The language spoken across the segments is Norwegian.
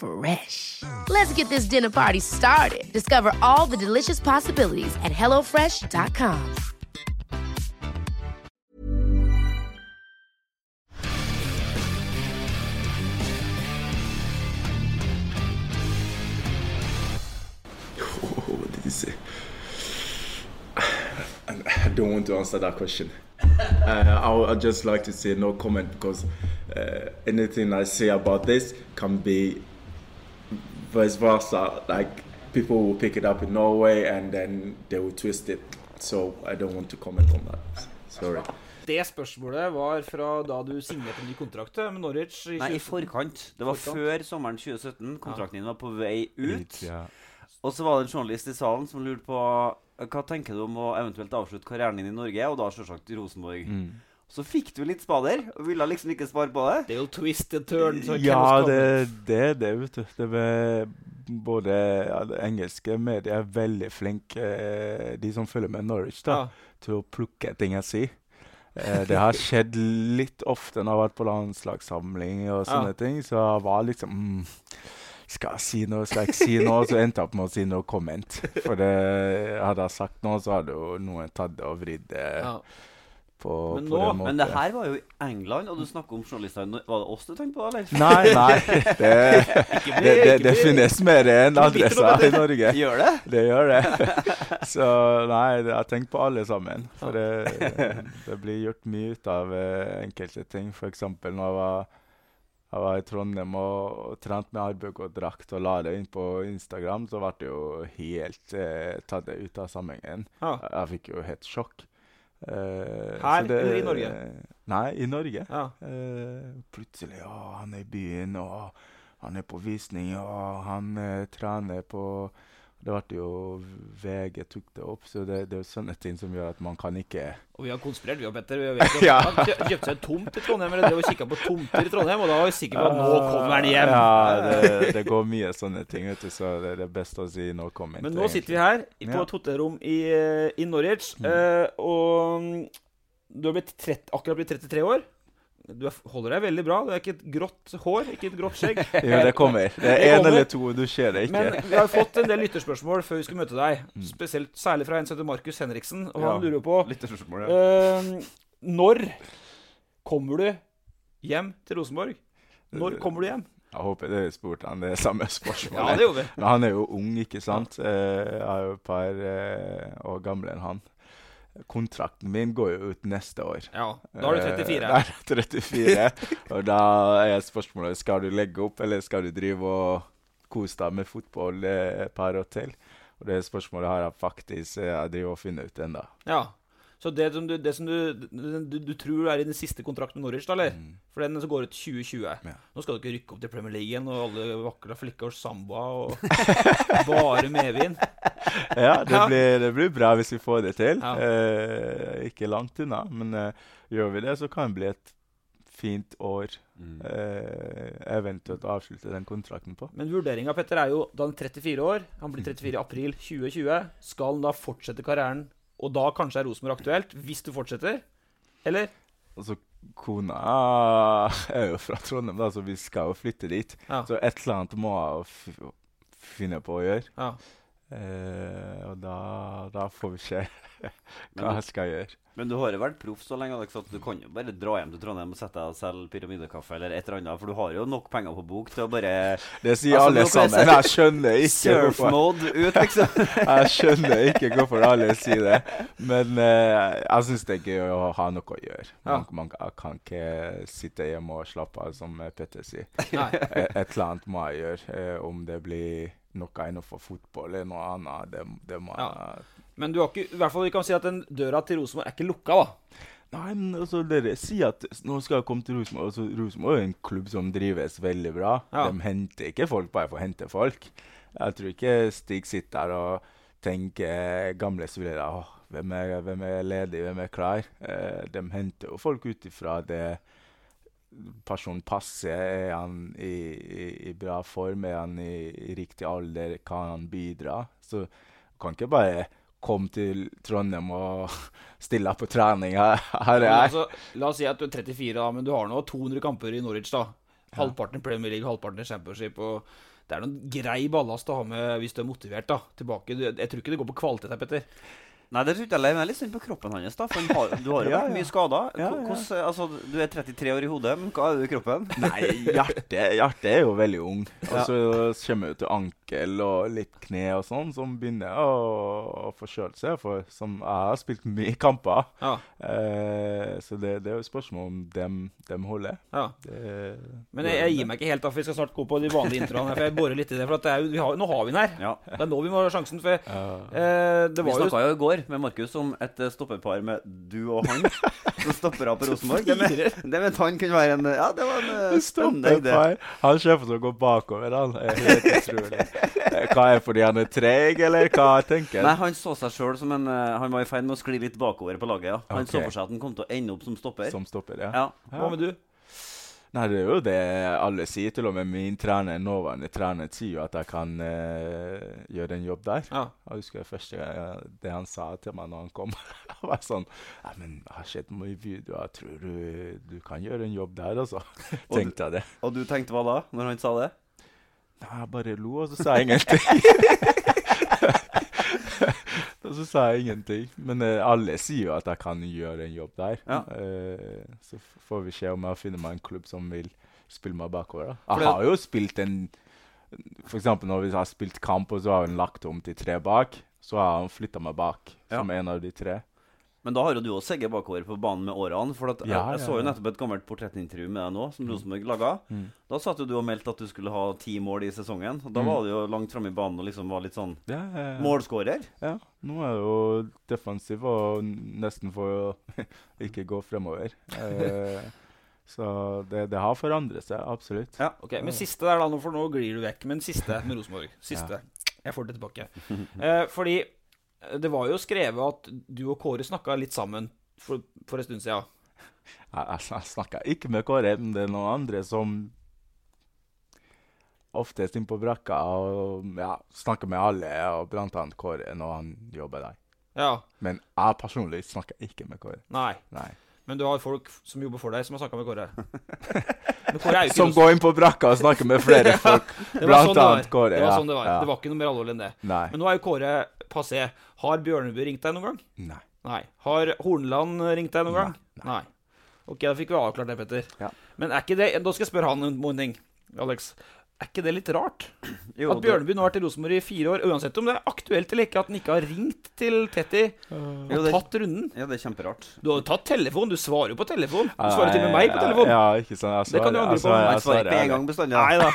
Fresh. Let's get this dinner party started. Discover all the delicious possibilities at hellofresh.com. Oh, What did he say? I don't want to answer that question. Uh, I just like to say no comment because uh, anything I say about this can be vice versa. Like people will pick it up in Norway and then they will twist it. So I don't want to comment on that. Sorry. Det spørsmålet var fra da du signerte ny kontrakt med Norwich. I Nei, i forkant. Det var Forkant. før sommeren 2017. Kontrakten din var på vei ut. Ja. Og så var det en journalist i salen som lurte på hva tenker du om å eventuelt avslutte karrieren din i Norge, og da selvsagt i Rosenborg. Mm. Så fikk du litt spader, og ville liksom ikke svare på det. Det er twist and turn. så Ja, det Gabriel. det er det, vet du. Det er både ja, det engelske medier er veldig flinke, eh, de som følger med Norwich, da, Ja. til å plukke ting jeg sier. Eh, det har skjedd litt ofte når jeg har vært på landslagssamling og sånne Ja. ting, så jeg var liksom mm, Skal jeg si noe, skal jeg ikke si noe? Så endte jeg opp med å si noe comment. For det, hadde jeg sagt noe, så hadde jo noen tatt det og vridd det Ja. På, Men på nå- den. Men det her var jo i England, og du snakker om journalister Var det oss du tenkte på, eller? Nei, nei. Det, det, det, det finnes mer enn adresser i Norge. Gjør det? Det gjør det. Så nei, jeg tenkt på alle sammen. For det, det blir gjort mye ut av eh, enkelte ting. F.eks. når jeg var, jeg var i Trondheim og, og trente med armbøk og drakt og la det inn på Instagram, så ble det jo helt eh, tatt ut av sammenhengen. Ja. Jeg, jeg fikk jo helt sjokk. Eh, Her det- eller i Norge? Nei, i Norge. Ja. Eh, plutselig Ja, han er i byen, og han er på visning, og han eh, trener på Det ble jo VG tok det opp, så det, det er jo sånne ting som gjør at man kan ikke Og vi har konspirert, vi og Petter. Vi har, Ja. han kjøpte seg en tomt i Trondheim, eller drev og kikka på tomter i Trondheim, og da var vi sikre på at nå kommer han hjem. Ja, det, det går mye sånne ting, vet du, så det er det best å si 'nå kom han'. Men nå sitter vi her på et hotellrom i, eh, i Norwich, mm. og mm, du har blitt 30, akkurat blitt 33 år. Du er, holder deg veldig bra. Du har ikke et grått hår, ikke et grått skjegg. Jo, det kommer. Det er én eller to, du ser det ikke. Men vi har fått en del lytterspørsmål før vi skulle møte deg. Mm. Spesielt Særlig fra en som heter Markus Henriksen. Og Ja. han lurer på ja. uh, Når kommer du hjem til Rosenborg? Når kommer du hjem? Jeg håper dere spurte han det samme spørsmålet. Ja, det gjorde vi. Men han er jo ung, ikke sant? Eh, Jeg er jo et par eh, år gamle enn han. Kontrakten min går jo ut neste år. Ja, Da har du 34. Eh, Da er jeg 34. og da er spørsmålet skal du legge opp, eller skal du drive og kose deg med fotball eh, et par år til. Og det spørsmålet har jeg faktisk eh, jeg driver og funnet ut ennå. Ja. Så det som, du, det som du, du, du tror er i den siste kontrakten med Norwich, da, eller? Mm. For den som går ut 2020. Ja. Nå skal du ikke rykke opp til Premier League igjen, og alle vakre flikker og samba og bare medvind. Ja, det blir, det blir bra hvis vi får det til. Ja. Eh, ikke langt unna, men eh, gjør vi det, så kan det bli et fint år. Mm. Eh, eventuelt avslutte den kontrakten på. Men vurderinga, Petter, er jo da han er 34 år, han blir 34 i april 2020, skal han da fortsette karrieren, og da kanskje er Rosenborg aktuelt, hvis du fortsetter? Eller? Altså, kona er jo fra Trondheim, da, så vi skal jo flytte dit. Ja. Så et eller annet må jeg finne på å gjøre. Ja. Eh, og da, da får vi se hva du- jeg skal gjøre. Men du har jo vært proff så lenge Alex, at du kan jo bare dra hjem til Trondheim og sette deg og selge pyramidekaffe eller et eller annet, for du har jo nok penger på bok til å bare Det sier Altså, alle sammen. Jeg skjønner ikke hvorfor, surf-mode ut, liksom. jeg skjønner ikke hvorfor alle sier det. Men eh, jeg syns det er gøy å ha noe å gjøre. Ja. Man, man jeg kan ikke sitte hjemme og slappe av, som Petter sier. Et, et eller annet må jeg gjøre. Eh, om det blir noe innenfor fotball eller noe annet, det, det må Ja. Men du har ikke, i hvert fall vi kan si at den døra til Rosenborg er ikke lukka, da. Nei, men altså, dere sier at nå skal jeg komme til Rosenborg. Altså, Rosenborg er en klubb som drives veldig bra. Ja. De henter ikke folk bare for å hente folk. Jeg tror ikke Stig sitter der og tenker gamle spillere hvem, er, hvem er ledig, hvem er klar? Eh, de henter jo folk ut ifra det personen passer. Er han i, i, i bra form? Er han i, i riktig alder? Kan han bidra? Så du kan ikke bare komme til Trondheim og stille opp på trening. Her, her er jeg. altså, la oss si at du er 34, da, men du har nå 200 kamper i Norwich. da Halvparten Premier League, halvparten Championship. Og det er noen grei ballast å ha med hvis du er motivert. da Tilbake Jeg tror ikke det går på kvalitet her, Petter. Nei, det tror ikke jeg jeg er litt synd på kroppen hans. da For han har, Du har jo Ja, vært ja. mye skada. Ja, ja. Altså, du er 33 år i hodet, men hva er du i kroppen? Nei, hjertet, hjertet er jo veldig ung. Og så kommer du til ankel og litt kne og sånn, som begynner å, å forkjøle seg. For som jeg har spilt mye kamper, Ja, eh, så det, det er jo et spørsmål om dem, dem holder. ja Det, Men jeg, jeg gir meg ikke helt, da for vi skal snart gå på de vanlige introene. For jeg borer litt i det, for at det er vi har, nå har vi den her. Ja. Det er nå vi må ha sjansen. For ja. eh, det Vi var jo snakka jo i går med Markus om et eh, stopperpar med du og han som stoppere på Rosenborg. Det med, det med han kunne være en Ja, det var en eh, spennende idé. Han ser for seg å gå bakover, han. Er helt utrolig. Eh, Hva er det fordi han er treg, eller hva tenker Nei, han? han så seg sjøl som en Han var i ferd med å skli litt bakover på laget. ja Han så for seg at han kom til å ende opp som stopper. Som stopper, ja. Ja. Hva med du? Nei, det er jo det alle sier. Til og med min trener, nåværende trener sier jo at jeg kan eh, gjøre en jobb der. Ja. Jeg husker første gang det han sa til meg når han kom. Jeg var sånn Nei, men jeg har sett mye videoer. Tror du, du kan gjøre en jobb der, altså. Tenkte jeg det. Og du tenkte hva da, når han sa det? Nei, jeg bare lo, og så sa jeg ingenting. og så sa jeg ingenting. Men uh, alle sier jo at jeg kan gjøre en jobb der. Ja. Uh, så får vi se om jeg finner meg en klubb som vil spille meg bakover. da. Jeg har jo spilt en For eksempel når vi har spilt kamp, og så har hun lagt om til tre bak, så har hun flytta meg bak Ja. som en av de tre. Men da har jo du òg segget bakover på banen med årene. For at jeg, Ja, jeg ja, så jo nettopp et gammelt portrettintervju med deg nå, som Rosenborg laga. Mm. Da satt jo du og meldte at du skulle ha ti mål i sesongen. Og da var du jo langt framme i banen og liksom var litt sånn Ja, ja, ja. målskårer. Ja, nå er jeg jo defensiv og nesten får jo ikke gå fremover. Eh, så det, det har forandret seg, absolutt. Ja. Ok, Men siste der, da, for nå glir du vekk. Men siste med Rosenborg. Siste. Jeg får det tilbake. Eh, fordi det var jo skrevet at du og Kåre snakka litt sammen for, for en stund siden. Jeg, jeg, sn- jeg snakker ikke med Kåre, men det er noen andre som oftest inn på brakka og ja, snakker med alle, og blant annet Kåre når han jobber der. Ja. Men jeg personlig snakker ikke med Kåre. Nei. Nei. Men du har folk som jobber for deg, som har snakka med Kåre. Men Kåre Som går inn på brakka og snakker med flere folk, ja, blant sånn annet Kåre. Det var sånn det var. Ja. Det var ikke noe mer alvorlig enn det. Nei. Men nå er jo Kåre passé. Har Bjørneby ringt deg noen gang? Nei. Nei. Har Hornland ringt deg noen gang? Nei. Ok, da fikk vi avklart det, Petter. Ja. Men er ikke det Da skal jeg spørre han om en ting, Alex. Er ikke det litt rart? Jo, at Bjørneby nå har vært i Rosenborg i fire år, uansett om det er aktuelt eller ikke, at han ikke har ringt til Tetti og Jo, det- tatt runden. Ja, det er kjemperart. Du har jo tatt telefon, du svarer jo på telefon. Du svarer til og med meg på telefon. Ja, ikke sant. Jeg Det kan du svarer- angre på. Jeg svarer ikke svarer en gang bestandig. Nei da.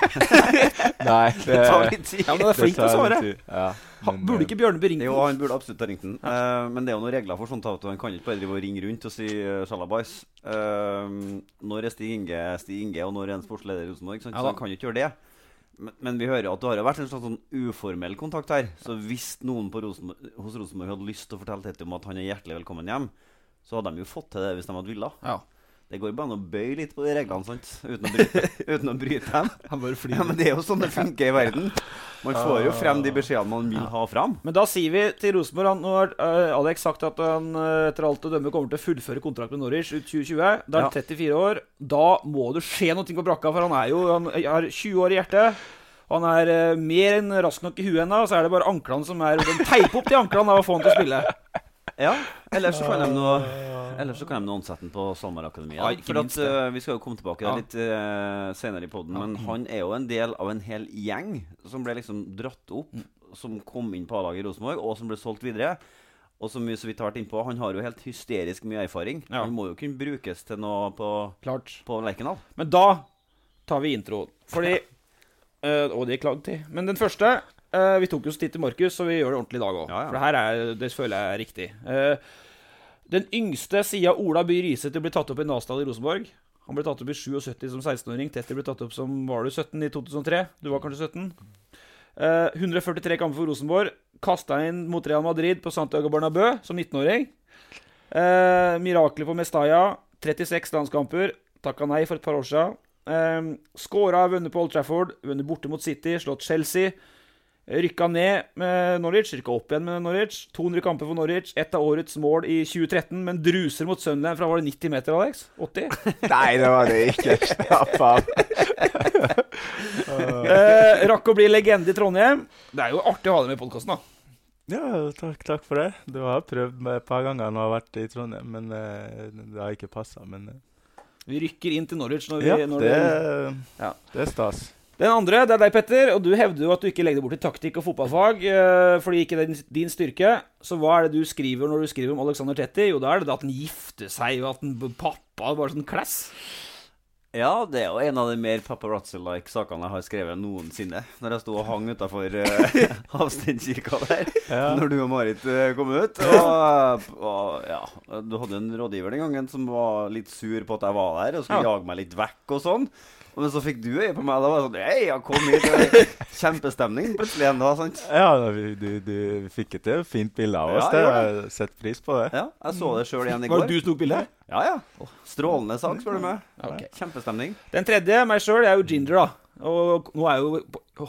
Nei, Det tar litt tid. Ja, men det er flink til å svare. tid. Ja, men, burde eh, ikke Bjørneby ringt Jo, han burde absolutt ha ringt den. Uh, men det er jo noen regler for sånt. at Han kan ikke bare drive og ringe rundt og si uh, sjalabais. Uh, når er Stig Inge Stig Inge, og når er en sportsleder i Rosenborg? Ja Så han kan jo ikke gjøre det. Men, men vi hører jo at det har vært en slags sånn uformell kontakt her. Så hvis noen på Rosenborg, hos Rosenborg hadde lyst til å fortelle Tete om at han er hjertelig velkommen hjem, så hadde de jo fått til det hvis de hadde villet. Ja. Det går bare an å bøye litt på de reglene, sant? Uten å bryte, uten å bryte dem. Ja, men det er jo sånn det funker i verden. Man får jo frem de beskjedene man vil ha frem. Men da sier vi til Rosenborg Nå har eh, Alex sagt at han eh, etter alt å dømme kommer til å fullføre kontrakt med Norwich ut 2020. Da er han 34 år. Da må det skje noe på brakka, for han er jo han er 20 år i hjertet. Han er eh, mer enn rask nok i huet ennå, så er det bare anklene som er De teiper opp de anklene å få han til å spille. Ja, ellers så kan de nå Ellers så kan de nå ansette den på SalMar-akademiet. Ja, for at, uh, eh, vi skal jo komme tilbake Ja. litt uh, senere i poden, men han er jo en del av en hel gjeng som ble liksom dratt opp, Mm. som kom inn på A-laget i Rosenborg, og som ble solgt videre. Og som vi så vidt har vært innpå, han har jo helt hysterisk mye erfaring. Ja. Han må jo kunne brukes til noe på, Klart. på Lerkendal. Men da tar vi introen. Fordi uh, Og det er klagtid. Men den første eh, Vi tok jo oss tid til Markus, så vi gjør det ordentlig i dag òg. Ja, ja. For det her er, det føler jeg er riktig. Uh, den yngste siden Ola By å bli tatt opp i Nasdal i Rosenborg. Han ble tatt opp i 77 som 16-åring. Tetter ble tatt opp som Var du 17 i 2003? Du var kanskje 17? Uh, 143 kamper for Rosenborg. Kasta inn mot Real Madrid på Santiago Bernabø som 19-åring. Uh, miraklet på Mestalla. 36 landskamper. Takka nei for et par år siden. Uh, Skåra, vunnet på Old Trafford. Vunnet borte mot City. Slått Chelsea. Rykka ned med Norwich, rykka opp igjen med Norwich. 200 kamper for Norwich. Ett av årets mål i 2013, men druser mot Sunderland fra var det 90 meter, Alex? 80? Nei, det var det ikke. Slapp av. Eh, rakk å bli legende i Trondheim. Det er jo artig å ha deg med i podkasten, da. Ja, takk, takk for det. Du har prøvd meg et par ganger når jeg har vært i Trondheim, men eh, det har ikke passa. Men eh, Vi rykker inn til Norwich når vi ja, når det, Ja. det er stas. Den andre, det er deg, Petter. Og du hevder jo at du ikke legger bort i taktikk og fotballfag eh, fordi ikke det er din, din styrke. Så hva er det du skriver når du skriver om Alexander Tetti? Jo, da er det at han gifter seg, og at han pappa Bare sånn class. Ja, det er jo en av de mer paparazzi-like sakene jeg har skrevet noensinne. Når jeg sto og hang utafor uh, Havsteinkirka der, Ja. når du og Marit uh, kom ut. Og, og ja, du hadde en rådgiver den gangen som var litt sur på at jeg var der, og skulle Ja. jage meg litt vekk og sånn. Men så fikk du øye på meg. Da var det sånn Hei, ja, kom hit. Er Kjempestemning plutselig igjen da, sant? Ja, vi, du, du fikk et eh, fint bilde av oss. Ja, det. jeg Jeg har sett pris på det. Ja, jeg så det sjøl igjen i går. Var det du som tok bildet? Ja, ja. Strålende sak, spør du meg. Okay. Kjempestemning. Den tredje, meg sjøl, er jo Ginger, da. Og nå er jo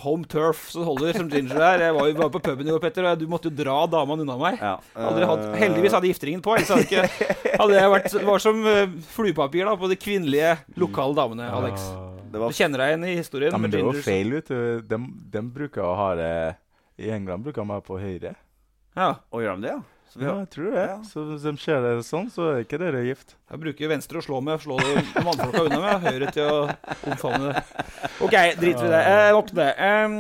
home turf så det holder som Ginger er. Jeg var jo bare på puben i går, Petter, og du måtte jo dra damene unna meg. Ja. Hadde, hatt, eh, heldigvis hadde gifteringen på, ellers hadde, ikke, hadde jeg vært, var som eh, fluepapir da, på de kvinnelige lokale damene, Alex. Det Du kjenner deg igjen i historien? Ja, men det var feil, vet du. De, de bruker å ha det I England bruker de å ha på høyre. Ja, Og gjør de det, ja? Så vi Ja, jeg tror det. Ja. Så hvis de ser det sånn, så er ikke dere gift. jeg bruker venstre å slå med, slå de mannfolka unna med, høyre til å omfavne det. OK, drit i det. Eh, nok det. Um,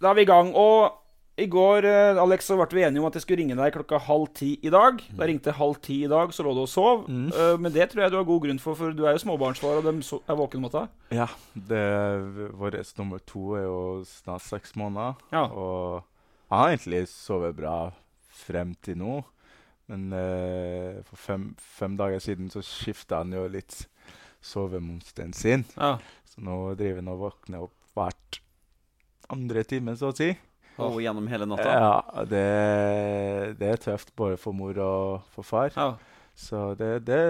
da er vi i gang. Og i går eh, Alex, så ble vi enige om at jeg skulle ringe deg klokka halv ti i dag. Da jeg ringte halv ti i dag, så lå du og sov. Mm. men det tror jeg du har god grunn for, for du er jo småbarnsfar, og de er våkne om natta. Ja. Det, vår nummer to er jo snart seks måneder. Ja. Og han har egentlig sovet bra frem til nå. Men uh, for fem, fem dager siden så skifta han jo litt sovemonsteren sin. Ja. Så nå driver han og våkner opp hvert andre time, så å si. Og gjennom hele natta. Ja, det, det er tøft både for mor og for far. ja. Så det, det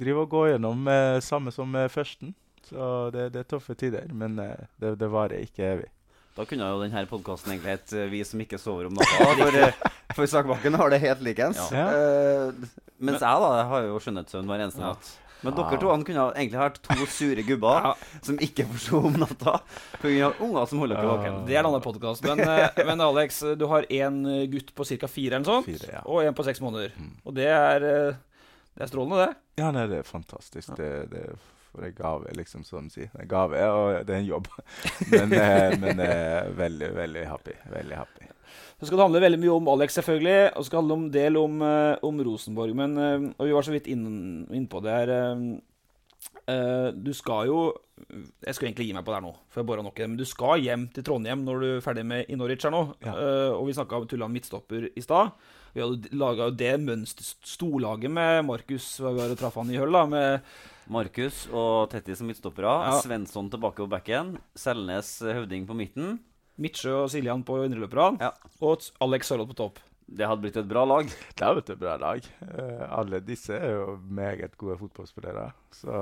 driver og går gjennom eh, samme som med førsten. Så det, det er tøffe tider, men eh, det, det varer ikke evig. Da kunne jo denne podkasten egentlig hett eh, 'Vi som ikke sover om natta'. For, eh, for Sakbakken har det helt likens. Ja. Eh, mens jeg da har jo skjønnhetssøvn hver eneste Ja. Men dere to han kunne egentlig vært to sure gubber Ja. som ikke forsto om natta pga. unger som holder dere våken. Det er en annen podkast. Men, eh, men Alex, du har én gutt på ca. fire eller sånt, Fire, ja. og en på seks måneder. Og det er, eh, det er strålende, det. Ja, nei, det er fantastisk. Det, det er for en gave, liksom, som de sier. Det er en gave, og det er en jobb. men eh, men eh, veldig, veldig happy. Veldig happy. Så skal det handle veldig mye om Alex, selvfølgelig. Og så skal det handle en del om, eh, om Rosenborg. Men eh, og vi var så vidt inn- innpå det her. du skal jo Jeg skulle egentlig gi meg på det her nå, for jeg bora nok i det. Men du skal hjem til Trondheim når du er ferdig med i Norwich her nå. Ja. Og vi snakka om Tulland midtstopper i stad. Vi hadde laga det mønster storlaget med Markus hva vi var og traff han i Høll, da. Med Markus og Tetti som midtstoppere. Ja. Svensson tilbake på backen. Selnes eh, høvding på midten. Midtsjø og Siljan på indreløperne. Ja. Og Alex Sørloth på topp. Det hadde blitt et bra lag. Det hadde blitt et bra lag. Eh, alle disse er jo meget gode fotballspillere. Så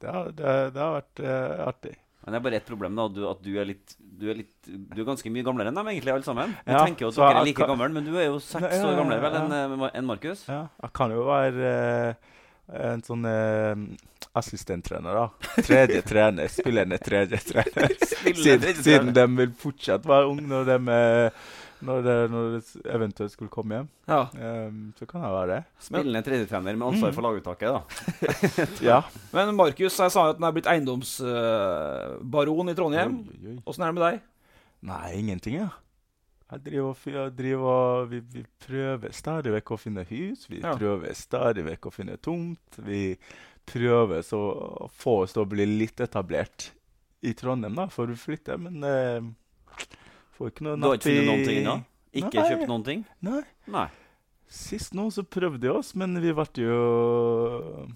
det har, det, det har vært uh, artig. Men det er bare ett problem, da. Du, at du er litt Du er, litt, du er ganske mye gamlere enn dem, egentlig, alle sammen. Jeg Ja, tenker jo at dere er like gamle, men du er jo seks Ja, ja, år gamlere vel enn enn Markus. Ja, jeg kan jo være eh, en sånn eh, assistenttrener, da. Tredje trener. Spillende tredje trener. Siden, siden de vil fortsatt være unge når de eh, når, det, når det eventuelt skulle komme hjem. Ja. Um, så kan det være det. Spillende tredjetrener med ansvar for laguttaket, da. Ja. Men Markus, jeg sa jo at han er blitt eiendomsbaron i Trondheim. Åssen er det med deg? Nei, ingenting, ja. Jeg driver og, jeg driver og vi, vi prøver stadig vekk å finne hus. Vi Ja. prøver stadig vekk å finne tomt. Vi prøver så å få oss til å bli litt etablert i Trondheim da, for å flytte, men eh, får ikke noe natt i Du har ikke funnet noen ting ennå? Nei. Ikke kjøpt noen ting? Nei. Nei. Sist nå så prøvde vi oss, men vi ble jo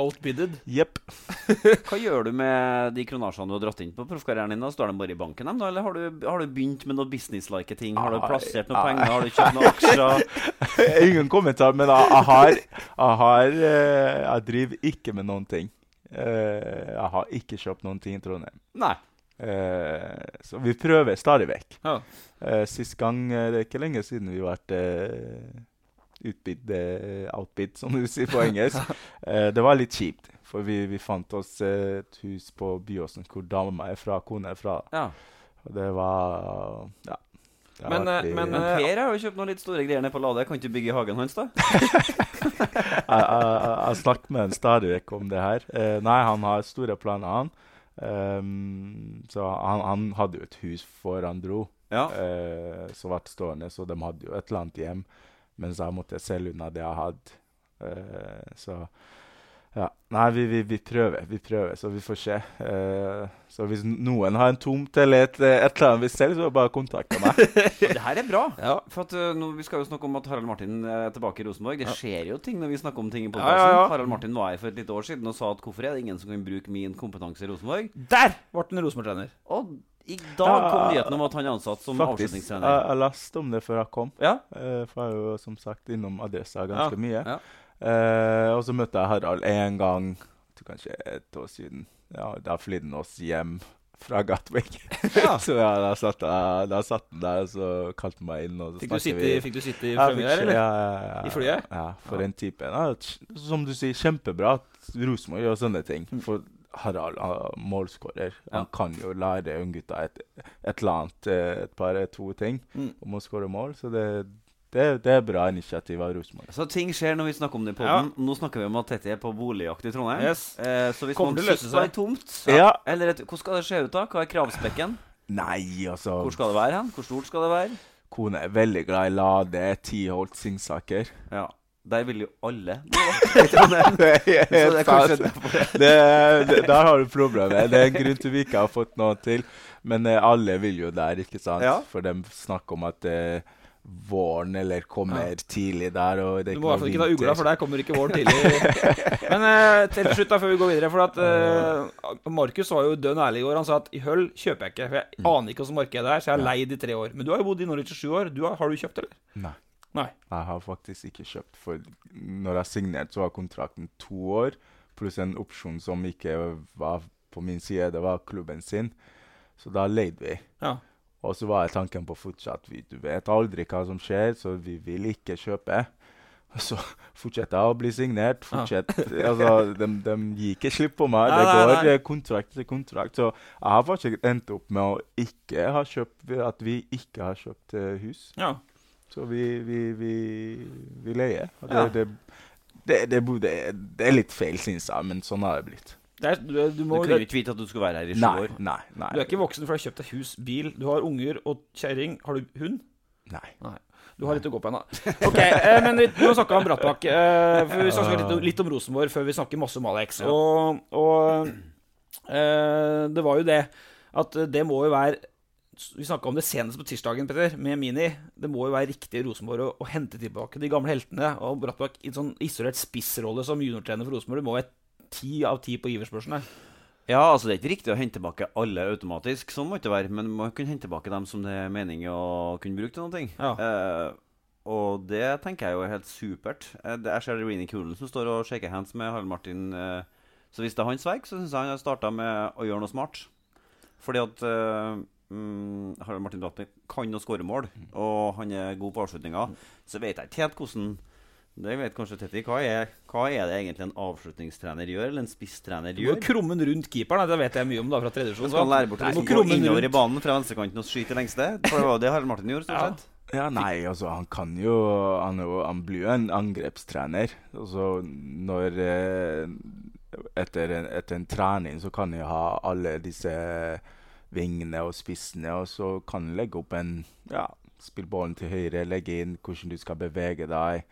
Outbidded. Jepp. Hva gjør du med de kronasjene du har dratt inn på proffkarrieren din? da? Står de bare i banken, dem, da? Eller har du, har du begynt med noen businesslike ting? Har du plassert noen penger? Har du kjøpt noen aksjer? Ingen kommentar, men jeg, har, jeg, har eh, jeg driver ikke med noen ting. Eh, jeg har ikke kjøpt noen ting i Trondheim. Nei. Eh, så vi prøver stadig vekk. Ja. Eh, sist gang Det er ikke lenge siden vi har uh, utbid, eh, outbid, som du sier på engelsk. Eh, det var litt kjipt, for vi, vi fant oss eh, et hus på Byåsen hvor dama er fra, kona er fra. Ja. Og det var Ja. det Men, eh, men, Men Per har jo kjøpt noen litt store greier nede på Lade. Kan ikke du bygge i hagen hans, da? jeg, jeg, jeg snakker med han stadig vekk om det her. Eh, nei, han har store planer, han. Um, så han, han hadde jo et hus før han dro, Ja. eh, som ble stående, så de hadde jo et eller annet hjem. Mens jeg måtte selge unna det jeg hadde. Uh, så ja. Nei, vi, vi, vi prøver, vi prøver, så vi får se. Uh, så hvis noen har en tomt eller et, et eller annet vi selger, så bare kontakt meg. Det her er bra. Ja. For at, uh, nå, Vi skal jo snakke om at Harald Martin eh, er tilbake i Rosenborg. Det skjer jo ting når vi snakker om ting i Ja, podkasten. ja, ja. Harald Martin var her for et lite år siden og sa at hvorfor er det ingen som kan bruke min kompetanse i Rosenborg? Der ble han Rosenborg-trener. Og i dag kom nyheten om at han er ansatt som Faktisk. Jeg, avslutningstrener. jeg leste om det før jeg kom. Ja. Eh, for jeg er jo som sagt innom Adressa ganske Ja, mye. ja. Eh, og så møtte jeg Harald én gang, jeg kanskje et år siden. Ja, Da flydde han oss hjem fra Gatwick. så ja, da satt, jeg, han der og så kalte han meg inn. Og så Fikk du sitte, vi. fikk du sitte i Ja, der, eller? Ja, ja, ja, I flyet? Ja, for Ja. en type. Ja, som du sier, kjempebra at Rosenborg gjør sånne ting. For Harald er målskårer. Han Ja. kan jo lære unggutta et, et eller annet, eh, et par, to ting Mm. om å skåre mål. Så det, det, det er bra initiativ av Rosenborg. Så ting skjer når vi snakker om det i podden. Nå snakker vi om at Tetti er på boligjakt i Trondheim. Yes. Eh, så hvis Kommer man til det er sitter på ei tomt Ja. Eller et, Hvordan skal det se ut, da? Hva er kravspekken? Nei, altså Hvor skal det være hen? Hvor stort skal det være? Kone er veldig glad i Lade, Tiholt, Singsaker. Ja. Der vil jo alle bo. da, Trondheim. Så det er kanskje derfor. det, det, Der har du problemet. Det er en grunn til vi ikke har fått noe til. Men eh, alle vil jo der, ikke sant? Ja. For de snakker om at eh, våren eller kommer tidlig der. Og det er Du må i hvert fall ikke ta ugla, for der kommer ikke våren tidlig. Men eh, til slutt, da, før vi går videre For at eh, Markus var jo dønn ærlig i går. Han sa at i Høll kjøper jeg ikke. For jeg aner ikke hvordan markedet er, så jeg har leid i tre år. Men du har jo bodd i Norwich i sju år. Du har, har du kjøpt, eller? Nei. Nei. Jeg har faktisk ikke kjøpt. For når jeg signerte, så var kontrakten to år, pluss en opsjon som ikke var på min side, det var klubben sin. Så da leide vi. Ja. Og så var tanken på fortsatt vi, Du vet aldri hva som skjer, så vi vil ikke kjøpe. Og så fortsetter jeg å bli signert. Fortsett, altså, de, de gir ikke slipp på meg. Nei, det nei, går nei. eh, kontrakt til kontrakt. Så jeg har faktisk endt opp med å ikke ha kjøpt At vi ikke har kjøpt eh, hus. ja. Så vi, vi, vi, vi leier. Og det, Ja. det, det, det, er litt feil, syns jeg, men sånn har det blitt. Det er, du, du, må, du, kunne ikke vite at du skulle være her i sju år. nei, nei. Du er ikke voksen for du har kjøpt deg hus, bil, du har unger og kjerring. Har du hund? nei. Du har litt å gå på ennå. Ok, eh, men vi, må snakke om Brattbakk. Eh, for vi snakke litt, litt om Rosenborg før vi snakker masse om Alex. Og, og eh, det var jo det at det må jo være Vi snakka om det senest på tirsdagen, Petter, med Mini. Det må jo være riktig Rosenborg å, å hente tilbake de gamle heltene. Og Brattbakk i en sånn isolert spissrolle som juniortrener for Rosenborg, det må være ti av ti på giverspørselen. Ja, altså Det er ikke riktig å hente tilbake alle automatisk, sånn må det ikke være. Men man kan hente tilbake dem som det er mening å kunne bruke til noe. Ja. Uh, og det tenker jeg jo er helt supert. Eh, det- jeg ser Reenie Coolen som står og shaker hands med Harald Martin. Eh, så hvis det er hans verk, så syns jeg han har starta med å gjøre noe smart. Fordi at mm, Harald Martin Brattbakk kan å skåre mål, og han er god på avslutninger. Så vet jeg ikke helt hvordan Det vet kanskje Tetti. Hva er, hva er det egentlig en avslutningstrener gjør, eller en spisstrener Du må gjør? krumme den rundt keeperen. Det vet jeg mye om da, fra tredje Så divisjon. skal han lære bort å gå innover i banen fra venstrekanten og skyte lengste. For det var jo det Harald Martin gjorde, stort sett. Ja, nei, altså han kan jo Han, jo, han blir jo en angrepstrener. Altså når eh, etter, en, etter en trening så kan jeg ha alle disse vingene og spissene, og så kan han legge opp en Ja, spill ballen til høyre, legge inn hvordan du skal bevege deg.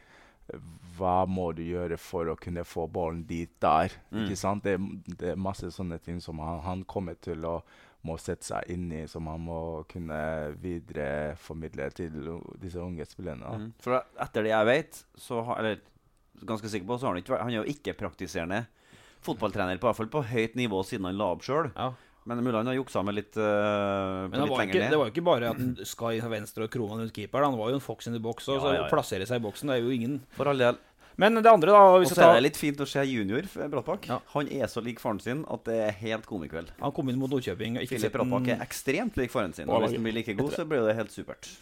Hva må du gjøre for å kunne få ballen dit der? Ikke sant? Det, det er masse sånne ting som han, han kommer til å må sette seg inn i, som han må kunne videreformidle til disse unge spillerne. Mm. For etter det jeg vet, så har, eller ganske sikker på, så har han ikke vært Han er jo ikke praktiserende fotballtrener, på, hvert fall på høyt nivå, siden han la opp sjøl. Ja. Men mulig han har juksa med litt, uh, Men det litt var, lenger ikke, ned. det var jo ikke bare at Sky skal venstre og krone rundt keeper. da. Han var jo en fox in the box. Og Ja, så ja, ja. plassere seg i boksen, det er jo ingen For all del. Men det andre, da Og så tar... er det litt fint å se junior Brattbakk. Ja. Han er så lik faren sin at det er helt komikveld. Han kom inn mot Nordkjøping. og Ikke Filip Brattbakk er ekstremt lik faren sin. Og hvis han blir like god, så blir det helt supert.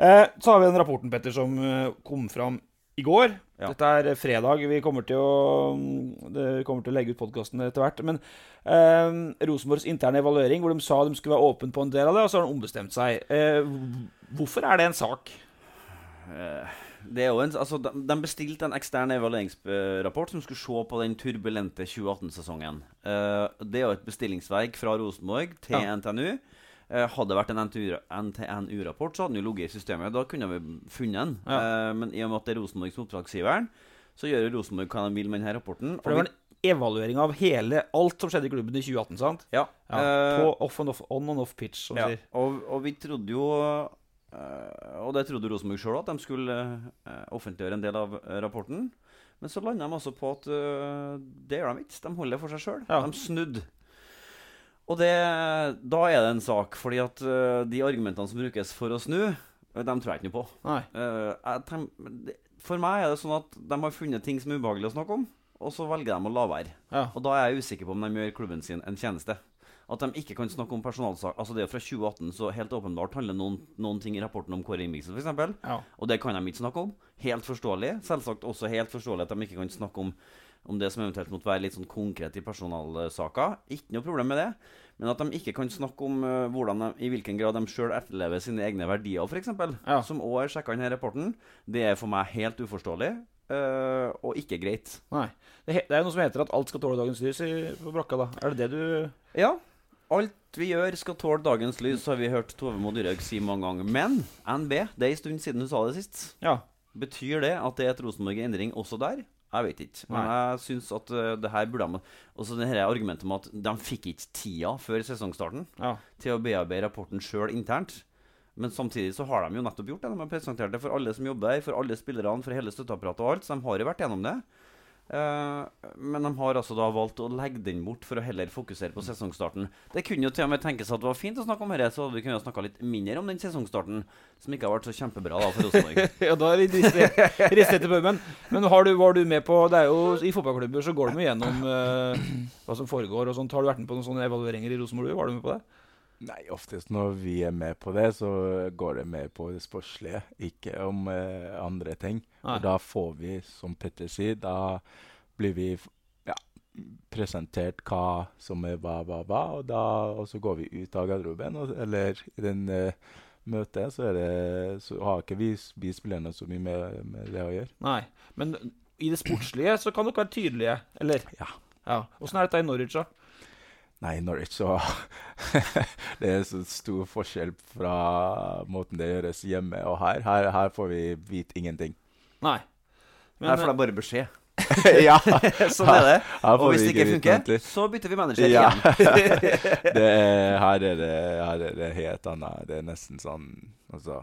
Eh, så har vi den rapporten Petter, som eh, kom fram i går. Ja. Dette er fredag. Vi kommer til å, mm, vi kommer til å legge ut podkasten etter hvert. Men eh, Rosenborgs interne evaluering, hvor de sa de skulle være åpne på en del av det, og så har de ombestemt seg. Eh, hvorfor er det en sak? Eh, Det er jo en, altså, de, de bestilte en ekstern evalueringsrapport som skulle se på den turbulente 2018-sesongen. Eh, det er jo et bestillingsverk fra Rosenborg til Ja. NTNU. Eh, hadde det vært en NTNU-rapport, så hadde den jo ligget i systemet. Da kunne vi funnet den. Ja. men i og med at det er Rosenborg som er oppdragsgiveren, så gjør Rosenborg hva de vil med denne rapporten. For det var en evaluering av hele alt som skjedde i klubben i 2018, sant? ja, Ja, eh, på off and off, on and off pitch, som ja, sier. og, og vi trodde jo Uh, Og det trodde Rosenborg sjøl, at de skulle uh, offentliggjøre en del av uh, rapporten. Men så landa de altså på at eh, det gjør de ikke. De holder det for seg sjøl. Ja. De snudde. Og det, da er det en sak, fordi at uh, de argumentene som brukes for å snu, eh, dem tror jeg ikke noe på. Nei. Eh, tenk- for meg er det sånn at de har funnet ting som er ubehagelig å snakke om, og så velger de å la være. Ja. Og da er jeg usikker på om de gjør klubben sin en tjeneste. At de ikke kan snakke om personalsak Altså Det er fra 2018, så helt åpenbart handler noen, noen ting i rapporten om Kåre Ingebrigtsen f.eks. Ja. Og det kan de ikke snakke om. Helt forståelig. Selvsagt også helt forståelig at de ikke kan snakke om, om det som eventuelt måtte være litt sånn konkret i personalsaker. Ikke noe problem med det. Men at de ikke kan snakke om eh, de, i hvilken grad de sjøl etterlever sine egne verdier, f.eks., Ja. som òg er sjekka i denne rapporten, det er for meg helt uforståelig. Uh, og ikke greit. Nei. Det, det er noe som heter at alt skal tåle dagens lys i, på brakka, da. Er det det du Ja. Alt vi gjør, skal tåle dagens lys, har vi hørt Tove Mo Dyrhaug si mange ganger. Men NB, det er en stund siden hun sa det sist. Ja. Betyr det at det er et Rosenborg i endring også der? Jeg vet ikke. Men Nei. jeg syns at uh, det her burde de Også det her argumentet om at de fikk ikke tida før sesongstarten Ja. til å bearbeide rapporten sjøl internt. Men samtidig så har de jo nettopp gjort det. De har presentert det for alle som jobber for alle spillerne, for hele støtteapparatet og alt. Så de har jo vært gjennom det. Eh, men de har altså da valgt å legge den bort for å heller fokusere på sesongstarten. Det kunne jo til og med tenkes at det var fint å snakke om dette, så hadde vi kunnet snakka litt mindre om den sesongstarten, som ikke har vært så kjempebra da for Rosenborg. ja, da er vi ristet etter puben. Men har du, var du med på Det er jo I fotballklubber så går de jo gjennom uh, hva som foregår og sånt. Har du vært med på noen sånne evalueringer i Rosenborg? Var du med på det? Nei, oftest når vi er med på det, så går det mer på det sportslige, ikke om eh, andre ting. Nei. Og da får vi, som Petter sier, da blir vi ja, presentert hva som er hva, hva, hva, og, da, og så går vi ut av garderoben, og, eller i den eh, møtet, så, er det, så har ikke vi, vi spillerne så mye med, med det å gjøre. Nei. Men i det sportslige så kan dere være tydelige, eller? Ja. ja. Åssen er dette i Norwich, da? Nei, Norwich så Det er så stor forskjell fra måten det gjøres hjemme og her. Her, her får vi vite ingenting. Nei. Her får de bare beskjed. ja, sånn er det. her Og hvis det ikke funker, så bytter vi manager Ja. igjen. det er, her, er det, her er det helt annet. Det er nesten sånn Altså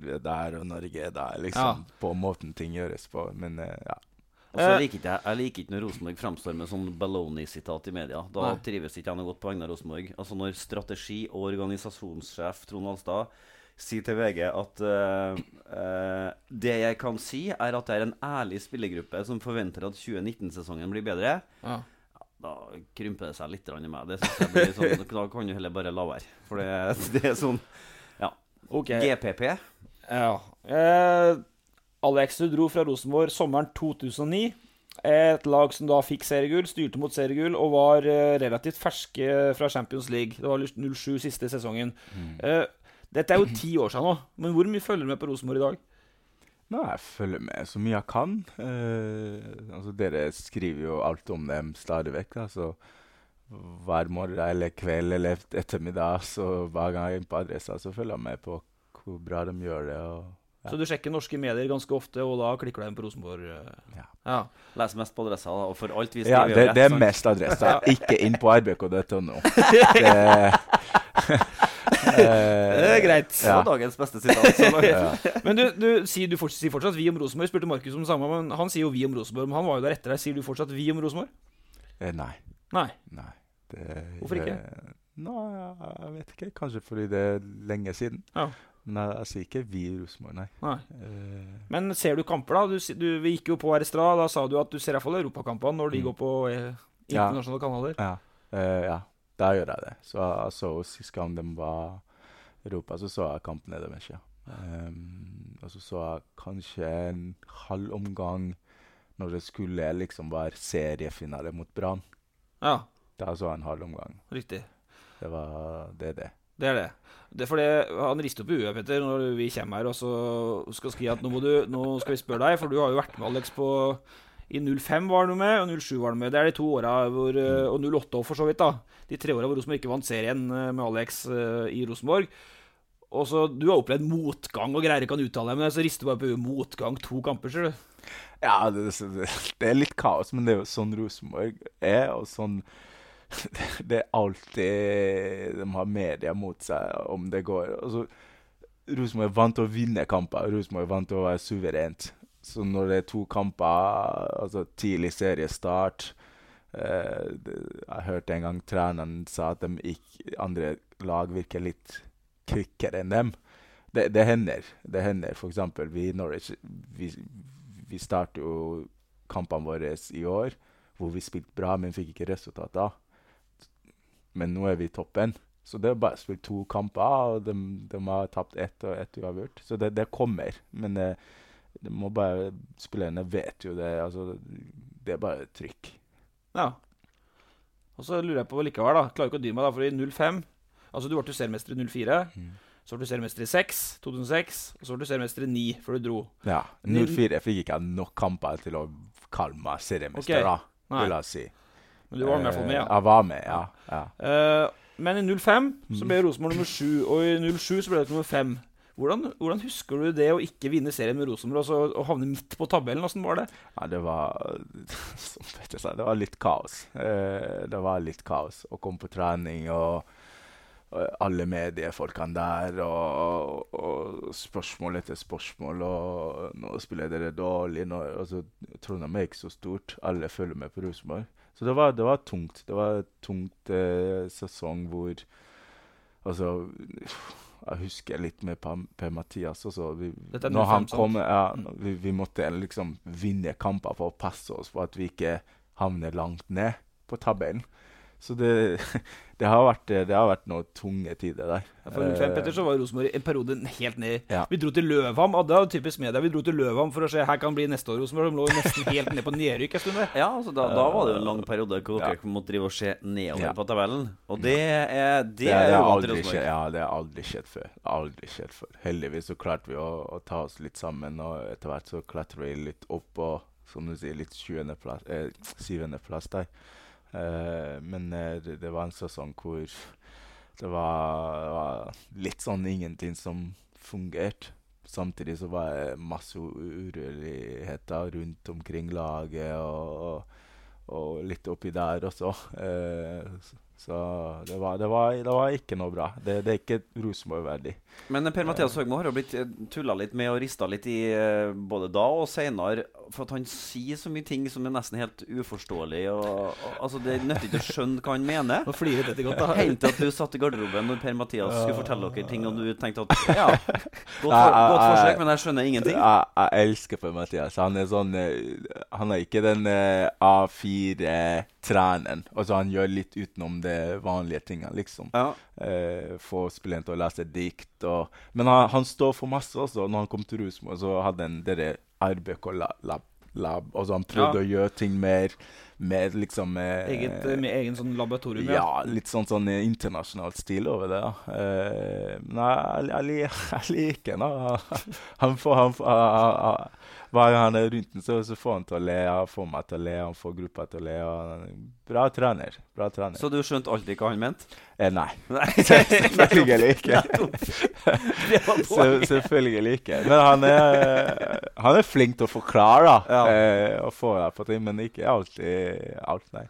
vi er Der og Norge er der, liksom. På måten ting gjøres på. Men eh, ja. Og så Eh. liker ikke jeg, jeg liker ikke når Rosenborg framstår med sånn baloney-sitat i media. Da Nei. trives ikke jeg noe godt på vegne av Rosenborg. Altså Når strategi- og organisasjonssjef Trond Alstad sier til VG at uh, uh, det jeg kan si, er at det er en ærlig spillergruppe som forventer at 2019-sesongen blir bedre. Ja. Da krymper det seg litt i meg. Det synes jeg blir sånn, Da kan du heller bare la være. For det, det er sånn Ok. GPP. Ja. Eh, Alex, du dro fra Rosenborg sommeren 2009. Et lag som da fikk seriegull, styrte mot seriegull og var eh, relativt ferske fra Champions League. Det var 07 siste sesongen. Mm. dette er jo ti år siden nå, men hvor mye følger du med på Rosenborg i dag? Nå, jeg følger med så mye jeg kan. Eh, altså, dere skriver jo alt om dem stadig vekk. Da, så hver morgen eller kveld eller ettermiddag, så hver gang jeg er på adressa, så følger jeg med på hvor bra de gjør det. Og. Så du sjekker norske medier ganske ofte, og da klikker du inn på Rosenborg? eh. Ja. ja. Les mest på adressa, da, og for alt vi skriver ja, det, det er mest adressa. Ikke inn på rbk.no. Det, Det er greit. Det var dagens beste sitat. Ja. Men du, du, sier, du fortsatt, sier fortsatt 'vi om Rosenborg'. Spurte Markus om det samme, men han sier jo 'vi om Rosenborg'. Men han var jo der etter deg. Sier du fortsatt 'vi om Rosenborg'? Eh, Nei. Nei. nei. Det, Hvorfor ikke? Det, Nei, jeg- jeg vet ikke. Kanskje fordi det er lenge siden. Ja. Men jeg, jeg sier ikke vi Rosenborg, nei. Nei. Uh, Men ser du kamper, da? Du, du, vi gikk jo på her. Da sa du at du ser iallfall europakampene når de Mm. går på eh, Ja. kanaler. Ja, Uh, ja, da gjør jeg det. Så jeg så sist gang de var i Europa, så så jeg kampene deres. Ja. Ehm, og så så jeg kanskje en halv omgang når det skulle liksom være seriefinale mot Brann. Ja, Da så jeg en halv omgang. riktig. Det var det. det. Det er det. Det er fordi Han rister opp i huet, Petter, når vi kommer her og så skal skrive at nå, du, nå skal vi spørre deg, for du har jo vært med, Alex, på I 05 var du med, og 07 var du med. Det er de to åra hvor eh, Og 08 òg, for så vidt. da De tre åra hvor Rosenborg ikke vant serien eh, med Alex eh, i Rosenborg. Og så Du har opplevd motgang og greier ikke kan uttale deg, men så rister du bare på. Motgang, to kamper, ser du. Ja, det, det, det er litt kaos, men det er jo sånn Rosenborg er. og sånn Det er alltid De har media mot seg om det går. Altså, Rosenborg er vant til å vinne kamper. Rosenborg er vant til å være suverent. Så når det er to kamper, altså tidlig seriestart eh, det, Jeg hørte en gang treneren sa at ikke, andre lag virker litt kvikkere enn dem. Det, det hender. Det hender. Eksempel vi i Norwich vi, vi starter jo kampene våre i år hvor vi spilte bra, men fikk ikke resultater. Men nå er vi i toppen. Så det er bare å spille to kamper, og de, de har tapt ett og ett uavgjort. Så det, det kommer. Men eh, det må bare spillerne vet jo det. Altså, det er bare trykk. Ja. Og så lurer jeg på likevel, da. Klarer ikke å dy meg, da, for i 05 Altså, du ble seriemester i 04. Så ble du seriemester i 6, 2006, og så ble du seriemester i 9 før du dro. Ja. Null- 04 fikk ikke nok kamper til å kalle meg seriemester, okay. da, vil jeg si. Men du var i hvert fall med, Eh, ja. Jeg var med, ja. ja. Uh, men i 05 Mm. så ble Rosenborg nummer 7, og i 07 så ble det nummer 5. Hvordan, hvordan husker du det å ikke vinne serien med Rosenborg og, så, og havne midt på tabellen? Åssen var det? Ja, det var det var litt kaos. Eh, det var litt kaos å komme på trening og, og alle mediefolkene der og, og spørsmål etter spørsmål. Og nå spiller dere dårlig. Nå, altså, Trondheim er ikke så stort. Alle følger med på Rosenborg. Så det var, det var tungt. Det var en tungt eh, sesong hvor Altså Jeg husker litt med Per, per Mathias også. Vi, når han kom, ja, vi, vi måtte liksom vinne kamper for å passe oss på at vi ikke havner langt ned på tabellen. Så det, det, har vært, det har vært noen tunge tider der. For 05 Eh, Petter, så var Rosenborg en periode helt ned. Ja. Vi dro til Løvham. og Det er typisk media. Vi dro til Løvham for å se her kan bli neste år Rosenborg. De lå nesten helt ned på nedrykk en stund. Ja, altså da, da var det jo en lang periode hvor Ja. dere måtte drive og se nedover Ja. på tabellen. Og det er Det, det, er aldri skjedd, ja, det har aldri skjedd før. Aldri skjedd før. Heldigvis så klarte vi å, å ta oss litt sammen, og etter hvert så klatrer vi litt opp og som du sier, litt 20. plass, eh, 7. plass der. Eh, men eh, det, det var en sesong hvor det var, var litt sånn ingenting som fungerte. Samtidig så var det masse uroligheter rundt omkring laget og, og, og litt oppi der også. Eh, så det var, det, var, det var ikke noe bra. Det, det er ikke Rosenborg-verdig. Men Per Mathias Høgmo har jo blitt tulla litt med og rista litt i eh, både da og seinere. For at han sier så mye ting som er nesten helt uforståelig. Og, og, altså Det nytter ikke å skjønne hva han mener. Nå flirer dette godt. da. Helt at du satt i garderoben når Per Mathias skulle fortelle dere ting, og du tenkte at ja, godt, for, godt forsøk, men jeg skjønner ingenting. Jeg, jeg elsker Per-Mathias. Han er sånn eh, Han er ikke den eh, A4-treneren. Altså, han gjør litt utenom de vanlige tingene, liksom. Ja. Eh, få spilleren til å lese dikt og Men han, han står for masse også. Når han kom til Rosenborg, så hadde han dere RBK Lab. lab. Altså, han prøvde Ja. å gjøre ting mer, mer liksom eh, Eget, eh, med egen sånn laboratorium. ja, litt sånn, sånn eh, internasjonal stil over det. Ja. Eh, nei, jeg, jeg, jeg liker han. Han får, han får, hver gang han er rundt den, så, så får han til å le. Han får meg til å le, han får gruppa til å le. Bra trener. Bra trener. Så du skjønte alltid hva han mente? eh, nei. Nei. Selvfølgelig ikke. Selvfølgelig ikke. Men han er, han er flink til å forklare. Ja. Eh, og få deg på ting, men ikke alltid alt, nei.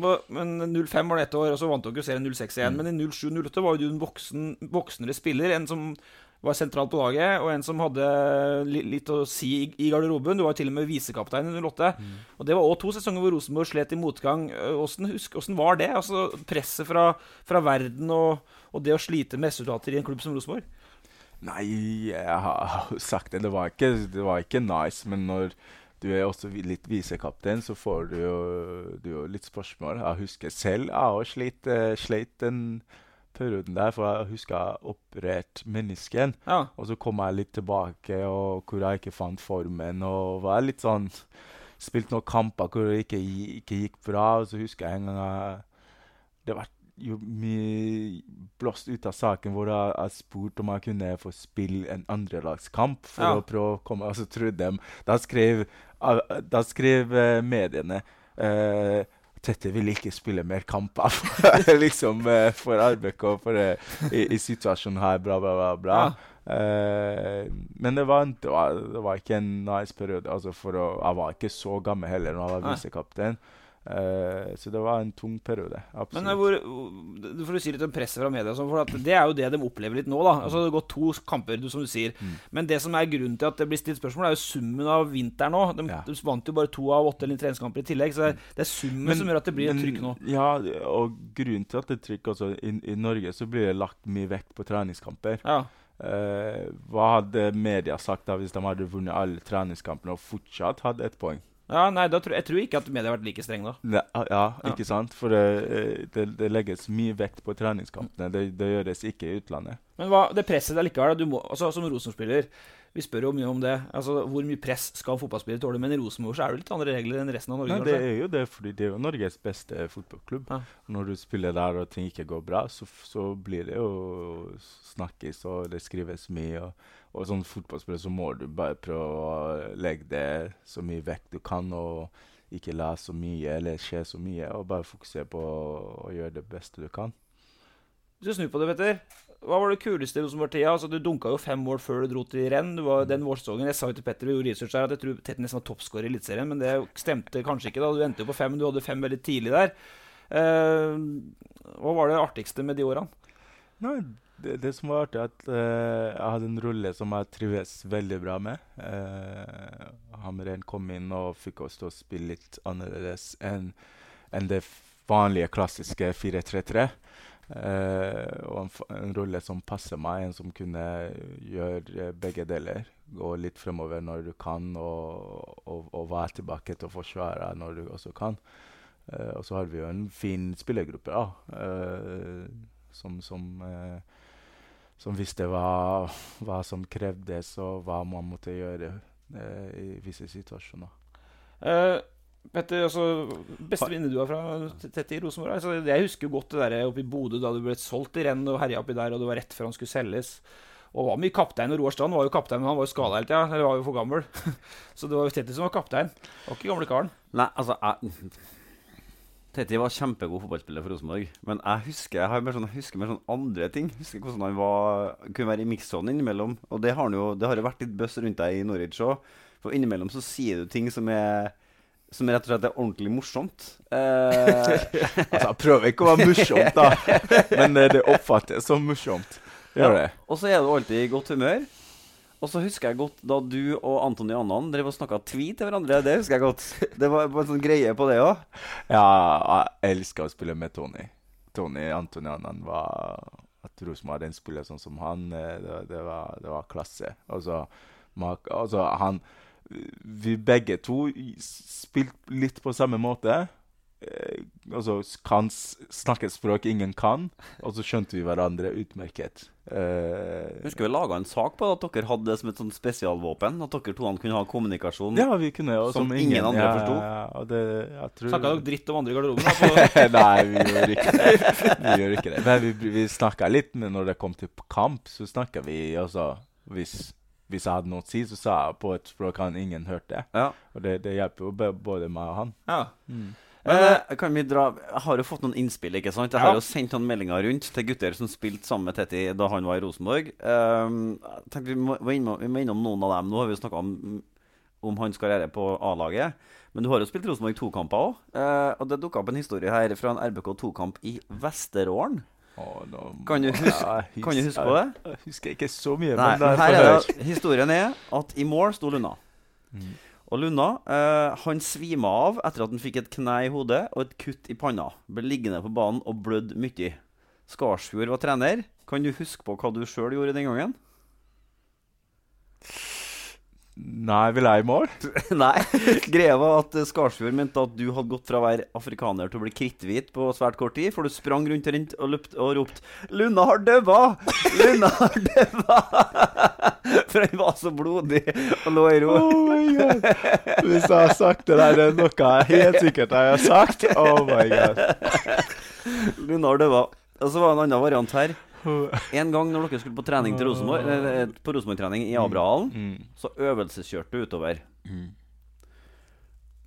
På, men 05 var det ett år, og så vant dere serien 06 Mm. igjen. Men i 07-08 var jo du en voksen, voksnere spiller. En som var sentralt på laget, og en som hadde litt å si i, garderoben. Du var jo til og med visekaptein i 08. Mm. Og det var òg to sesonger hvor Rosenborg slet i motgang. Hvordan, husk- hvordan var det? Altså Presset fra, fra verden og, og det å slite med resultater i en klubb som Rosenborg? Nei, jeg har jo sagt det. Det var, ikke, det var ikke nice, men når du er også litt visekaptein, så får du jo, du jo litt spørsmål. Jeg husker selv jeg har slitt, slitt sleit den perioden der, for jeg husker jeg opererte menisken. Ja. Og så kom jeg litt tilbake, og hvor jeg ikke fant formen. Og var litt sånn Spilte noen kamper hvor det ikke, ikke gikk bra. Og så husker jeg en gang jeg Det ble jo mye blåst ut av saken hvor jeg, jeg spurte om jeg kunne få spille en andrelagskamp for Ja. å prøve å komme Og så trodde de Da skrev, eh, da skrev eh, mediene eh, Tette vil ikke spille mer kamper liksom, eh, for RBK for, eh, i, i situasjonen her. Bra, bra, bra. bra. Uh, men det var, det, var, det var ikke en nice periode. Altså for å, jeg var ikke så gammel heller når jeg var visekaptein. Eh, så det var en tung periode. Absolutt. Men eh, hvor, for du si litt om presset fra media, sånn, for at det er jo det de opplever litt nå. da Altså Det har gått to kamper, som du sier. Mm. Men det som er grunnen til at det blir stilt spørsmål, er jo summen av vinteren nå. De, Ja. de vant jo bare to av åtte eller treningskamper i tillegg. Så det er, det er summen som gjør at det blir et men- trykk nå. Ja, og grunnen til at det er trykk også, i, I Norge så blir det lagt mye vekt på treningskamper. Ja. Uh, hva hadde media sagt da hvis de hadde vunnet alle treningskampene og fortsatt hadde ett poeng? Ja, nei, tror, jeg tror ikke at media har vært like streng da. Ne, ja, Ja. ikke sant? For det, det, det legges mye vekt på treningskampene. Det, det gjøres ikke i utlandet. Men hva, det presset allikevel, du må, altså Som Rosenborg-spiller, vi spør jo mye om det. Altså Hvor mye press skal fotballspillere tåle? Men i Rosenborg så er det litt andre regler enn resten av Norge. Nei, det er jo det, fordi det er jo Norges beste fotballklubb. Ja. Når du spiller der og ting ikke går bra, så, så blir det jo snakkes og det skrives mye. Og, og som fotballspiller så må du bare prøve å legge det så mye vekk du kan, og ikke la så mye eller skje så mye, og bare fokusere på å gjøre det beste du kan. Hvis du snur på det, Petter. Hva var det kuleste i Rosenborg-tida? Altså, du dunka jo fem mål før du dro til renn. Du var den vårsesongen. Jeg sa jo til Petter vi gjorde research der, at jeg tror Tete nesten var toppskårer i Eliteserien, men det stemte kanskje ikke. da Du endte jo på fem, du hadde fem veldig tidlig der. Uh, hva var det artigste med de årene? Nei, det, det som var artig, er at uh, jeg hadde en rolle som jeg trives veldig bra med. Uh, Hamren kom inn og fikk oss til å spille litt annerledes enn enn det vanlige, klassiske 4-3-3. Eh, og en, en rolle som passer meg, en som kunne gjøre begge deler. Gå litt fremover når du kan, og, og, og være tilbake til å forsvare når du også kan. Eh, og så har vi jo en fin spillergruppe, da. eh, som som, eh, som visste hva, hva som krevdes, og hva man måtte gjøre eh, i visse situasjoner. Eh, Petter, altså, beste minne du har fra Tete i Rosenborg? Altså, jeg husker jo godt det der oppe i Bodø da du ble solgt i renn og herja oppi der, og det var rett før han skulle selges. Og var mye kaptein. og Roar Strand var jo kaptein, men han var jo skada hele tida. Eller var jo for gammel. Så det var jo Tetti som var kaptein. Det var ikke gamle karen. Nei, altså jeg, Teti var kjempegod fotballspiller for Rosenborg. Men jeg husker jeg har mer sånn, husker mer sånn andre ting. Jeg husker hvordan han var, kunne være i mikssonen innimellom. Og det har, jo, det har jo vært litt bøss rundt deg i Norwich òg. For innimellom så sier du ting som er som rett og slett er ordentlig morsomt. Eh, Altså, prøv prøver ikke å være morsomt, da, men eh, det oppfattes som morsomt. Ja. Og så er du alltid i godt humør. Og så husker jeg godt da du og Antony Annan drev og snakka tvi til hverandre. Det husker jeg godt. Det var en sånn greie på det òg. Ja, jeg elsker å spille med Tony. Tony Antonianen var At Rosenborg hadde en spiller sånn som han, eh, det, det, var, det var klasse. Altså, altså han Vi begge to spilte litt på samme måte, eh, altså, kan snakke et språk ingen kan, og så skjønte vi hverandre utmerket. Eh, husker vi laga en sak på at dere hadde det som et sånt spesialvåpen. At dere to kunne ha kommunikasjon. ja, vi kunne som, Som ingen andre ja, forsto. Ja, det, jeg tror Snakka dere dritt om andre i garderoben? Nei, vi gjør ikke det. Vi gjør ikke det. Men vi, vi snakka litt, men når det kom til kamp, så snakka vi altså hvis, hvis jeg hadde noe å si, så sa jeg på et språk han ingen hørte. Ja. Og det, det hjelper jo både meg og han. Ja. Men eh, kan vi dra Jeg har jo fått noen innspill, ikke sant? Jeg har Ja. jo sendt noen meldinger rundt til gutter som spilte sammen med Tetti da han var i Rosenborg. Um, vi må, vi må innom noen av dem. Nå har vi jo snakka om, om hans karriere på A-laget. Men du har jo spilt Rosenborg to-kamper òg. og det dukka opp en historie her fra en RBK to-kamp i Vesterålen. Kan du huske- Ja, kan du huske på det? Jeg husker ikke så mye, Nei, men er her er det, historien er at i mål sto Lunna. Og Lunna eh, han svima av etter at han fikk et kne i hodet og et kutt i panna. Ble liggende på banen og blødd mye. Skarsfjord var trener. Kan du huske på hva du sjøl gjorde den gangen? Nei, vil jeg i mål? Nei. Greia var at eh, Skarsfjord mente at du hadde gått fra å være afrikaner til å bli kritthvit på svært kort tid, for du sprang rundt og rundt og, løpt, og ropte 'Luna har daua! Luna har daua!' For han var så blodig og lå i ro. Oh my god. Hvis jeg har sagt det der, det er noe jeg helt sikkert jeg har sagt. Oh my god. Lunar daua. Og så var det en annen variant her. En gang når dere skulle på trening til Rosenborg På Rosenborg-trening i Abrahallen, Mm. så øvelseskjørte du utover.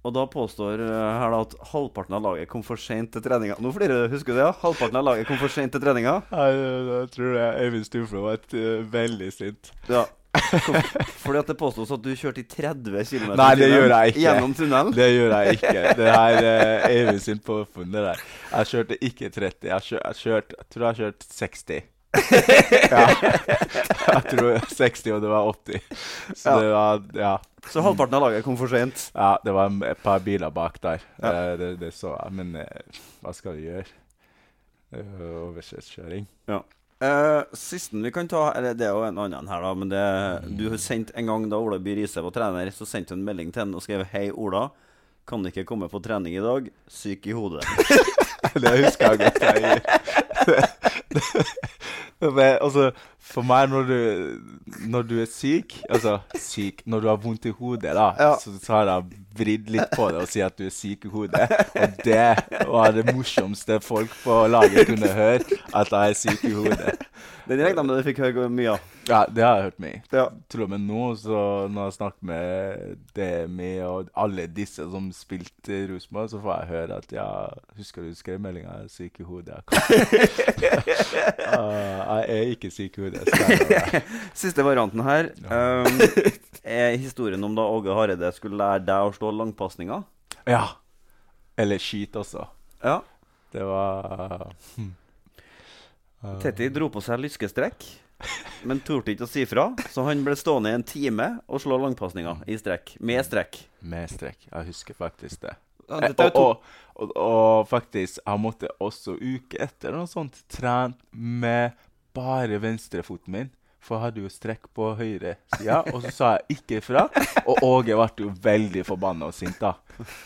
Og da påstår eh, her da at halvparten av laget kom for seint til treninga. Nå flirer du, husker du det? ja? Halvparten av laget kom for seint til treninga. Jeg, jeg tror Øyvind Stuflo var et, uh, veldig sint. Ja. Fordi at det påstås at du kjørte i 30 km Nei, det gjør jeg ikke. gjennom tunnelen. Det gjør jeg ikke. Det er uh, Eivind sin påfunn. Jeg kjørte ikke 30. Jeg, kjør, jeg, kjørt, jeg tror jeg har kjørt 60. Ja. Jeg tror 60, og det var 80. Så Ja. det var Ja. Så halvparten av laget kom for sent? ja det var et par biler bak der. Ja. Eh, Det, det så jeg. Men uh, hva skal du gjøre? Er Overkjøringskjøring. Ja. Eh, sisten vi kan ta Eller det er jo en annen her, da. Men det, du har sendt en gang da Ola By Riise var trener, så sendte hun en melding til henne og skrev 'Hei, Ola. Kan ikke komme på trening i dag. Syk i hodet'. det husker jeg godt. Jeg, Men, altså, for meg, når du, når du er syk Altså syk Når du har vondt i hodet, da, Ja. så, så har jeg vridd litt på det og si at du er syk i hodet. Og det var det morsomste folk på laget kunne høre, at jeg er syk i hodet. Den direkte om det du fikk høre mye av. Ja, det har jeg hørt mye. Ja. Til og med nå, så når jeg snakker med Demi og alle disse som spilte i Rosenborg, så får jeg høre at ja, husker du skrev meldinga er syk i hodet'? Jeg, Ah, jeg er ikke syk i hodet. Siste varianten her um, er historien om da Åge Hareide skulle lære deg å slå langpasninger. Ja. Eller skyte også. Ja. Det var hm. Ah. Tetti dro på seg lyskestrekk, men torde ikke å si fra, så han ble stående i en time og slå langpasninger i strekk. Med strekk. Med strekk. Jeg husker faktisk det. Ja, Eh, og, og, og, og faktisk, jeg måtte også uke etter noe sånt trene med bare venstrefoten min. For jeg hadde jo strekk på høyre sida, og så sa jeg ikke ifra. Og Åge ble jo veldig forbanna og sint, da.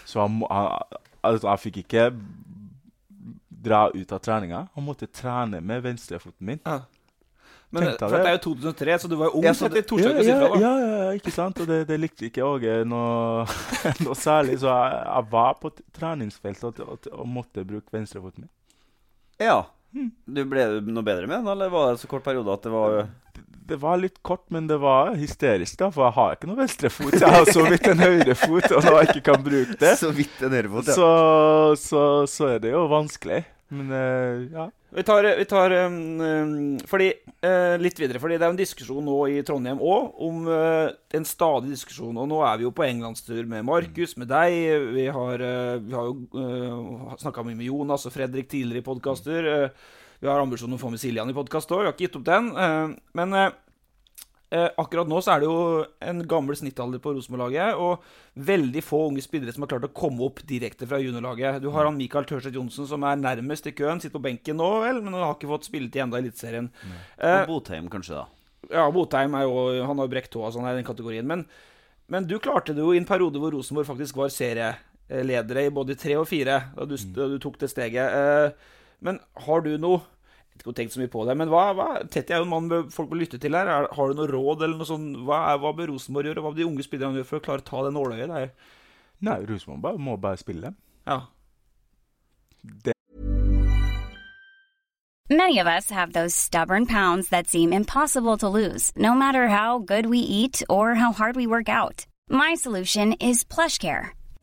Så han, han, altså, han fikk ikke dra ut av treninga. Han måtte trene med venstrefoten min. Men det, det. er jo 2003, så du var jo ung. Ja, så det ja, ja, ja, ja, ikke sant? Og det, det likte ikke Åge noe, noe særlig. Så jeg, jeg var på treningsfeltet og, og, og måtte bruke venstrefoten min. Ja. Du ble du noe bedre med den, eller var det så kort periode at det var Det var litt kort, men det var hysterisk, da, for jeg har ikke noe venstrefot. Jeg har så vidt en høyrefot, og når jeg ikke kan bruke det, så vidt en høyrefot? så, så, så er det jo vanskelig. Men eh, ja. Vi tar, vi tar um, fordi, uh, litt videre, fordi det er en diskusjon nå i Trondheim òg om uh, en stadig diskusjon. Og nå er vi jo på englandstur med Markus, med deg. Vi har, uh, vi har jo uh, snakka mye med Jonas og Fredrik tidligere i podkaster. vi har ambisjonen om å få med Siljan i podkast òg, vi har ikke gitt opp den. eh, men eh, akkurat nå så er det jo en gammel snittalder på Rosenborg-laget, og veldig få unge spillere som har klart å komme opp direkte fra juniorlaget. Du har han Mikael Tørseth Johnsen som er nærmest i køen, sitter på benken nå, vel, men han har ikke fått spilletid ennå i Eliteserien. Eh, Og Botheim, kanskje, da. ja, Botheim er jo Han har jo brekt tåa, så han er i den kategorien. Men, men du klarte det jo i en periode hvor Rosenborg faktisk var serie, eh, i både tre og fire da du, da du tok det steget. Eh, Men har du noe Jeg vet ikke tenkt så mye på det, men hva, hva Tetty er jo en mann folk bør lytte til her. Er, har du noe råd eller noe sånt? Hva, er, hva bør Rosenborg gjøre? Hva bør de unge spillerne gjøre for å klare å ta det nåløyet der? Nei, Rosenborg bare, må bare spille. Ja. Many of us have those stubborn pounds that seem impossible to lose, no matter how good we eat or how hard we work out. My solution is PlushCare.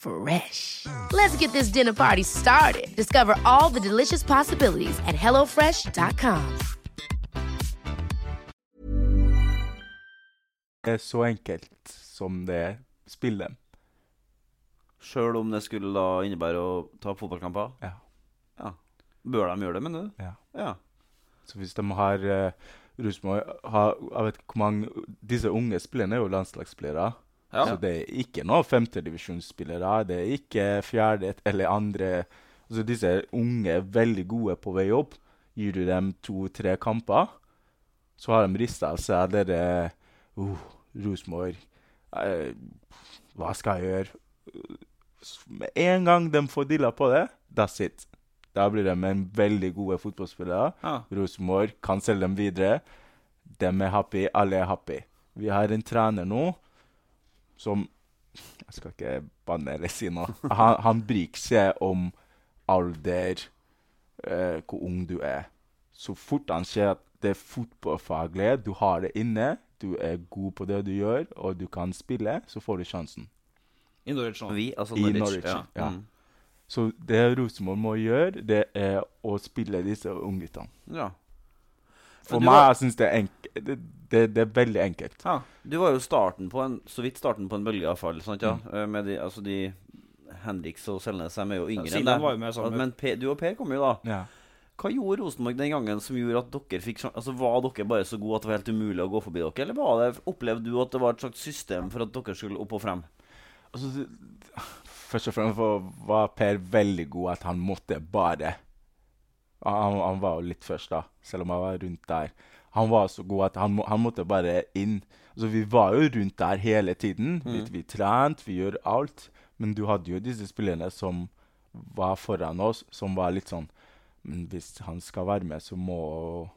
Fresh. Let's get this dinner party started. Discover all the delicious possibilities at hellofresh.com. Det er så enkelt som det spillet. Sjøl om det skulle da innebære å ta fotballkamper? Ja. ja. Bør de gjøre det, mener du? Ja. Ja. Så hvis de har uh, Rosenborg har, Jeg vet ikke hvor mange Disse unge spillerne er jo landslagsspillere. Ja. Så det er ikke noen femtedivisjonsspillere. Det er ikke fjerde eller andre Altså Disse unge, veldig gode på vei opp. Gir du dem to-tre kamper, så har de rista av seg det der uh, Rosenborg uh, Hva skal jeg gjøre? Med en gang de får dilla på det, that's it. Da blir de en veldig gode fotballspillere. Ja. Rosenborg kan selge dem videre. De er happy, alle er happy. Vi har en trener nå som Jeg skal ikke banne eller si noe. Han, han bryr seg om alder, eh, hvor ung du er. Så fort han ser at det er fotballfaglig, du har det inne, du er god på det du gjør, og du kan spille, så får du sjansen. I Norwich nå. Vi, altså I Norwich. Norwich, ja. ja. Mm. Så det Rosenborg må gjøre, det er å spille disse ungguttene. ja. For meg var- jeg synes det det, det, det er veldig enkelt. Ja. Du var jo starten på en, så vidt starten på en bølge, iallfall. Sant, ja? Mm. Eh, Med de, altså de Henriks og Selnes er jo yngre enn deg. med- Men per, du og Per kom jo da. Ja. Hva gjorde Rosenborg den gangen som gjorde at dere fikk Altså Var dere bare så gode at det var helt umulig å gå forbi dere, eller var det, opplevde du at det var et slags system for at dere skulle opp og frem? Altså, først og fremst var- var Per veldig god at han måtte bare han, han var jo litt først, da, selv om han var rundt der. Han var så god at han, må, han måtte bare inn. Altså, vi var jo rundt der hele tiden. Vi, vi trente, vi gjør alt. Men du hadde jo disse spillerne som var foran oss, som var litt sånn Men hvis han skal være med, så må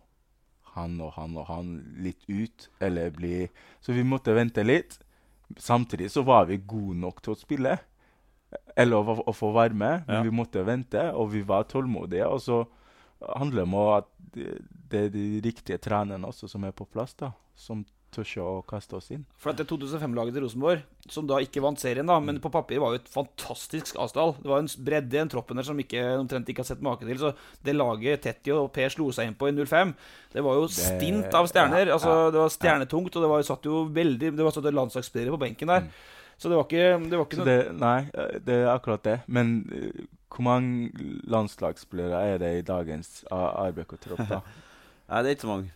han og han og han litt ut, eller bli Så vi måtte vente litt. Samtidig så var vi gode nok til å spille, eller å, å få være med. Men Ja. vi måtte vente, og vi var tålmodige. Og så handler om at det, er de riktige trenerne også som er på plass, da, som tør å kaste oss inn. For at det 2005-laget til Rosenborg, som da ikke vant serien, da, men på papir var jo et fantastisk avstall. Det var en bredde i en troppen der som ikke, omtrent ikke har sett make til. Så det laget Tetti og Per slo seg inn på i 05, det var jo stint av stjerner. ja, altså Det var stjernetungt, og det var, satt jo veldig Det var satt landslagsspillere på benken der. Så det var ikke, det var ikke noe det, nei, det er akkurat det. Men uh, hvor mange landslagsspillere er det i dagens RBK-tropp, da? Nei, det er ikke så mange.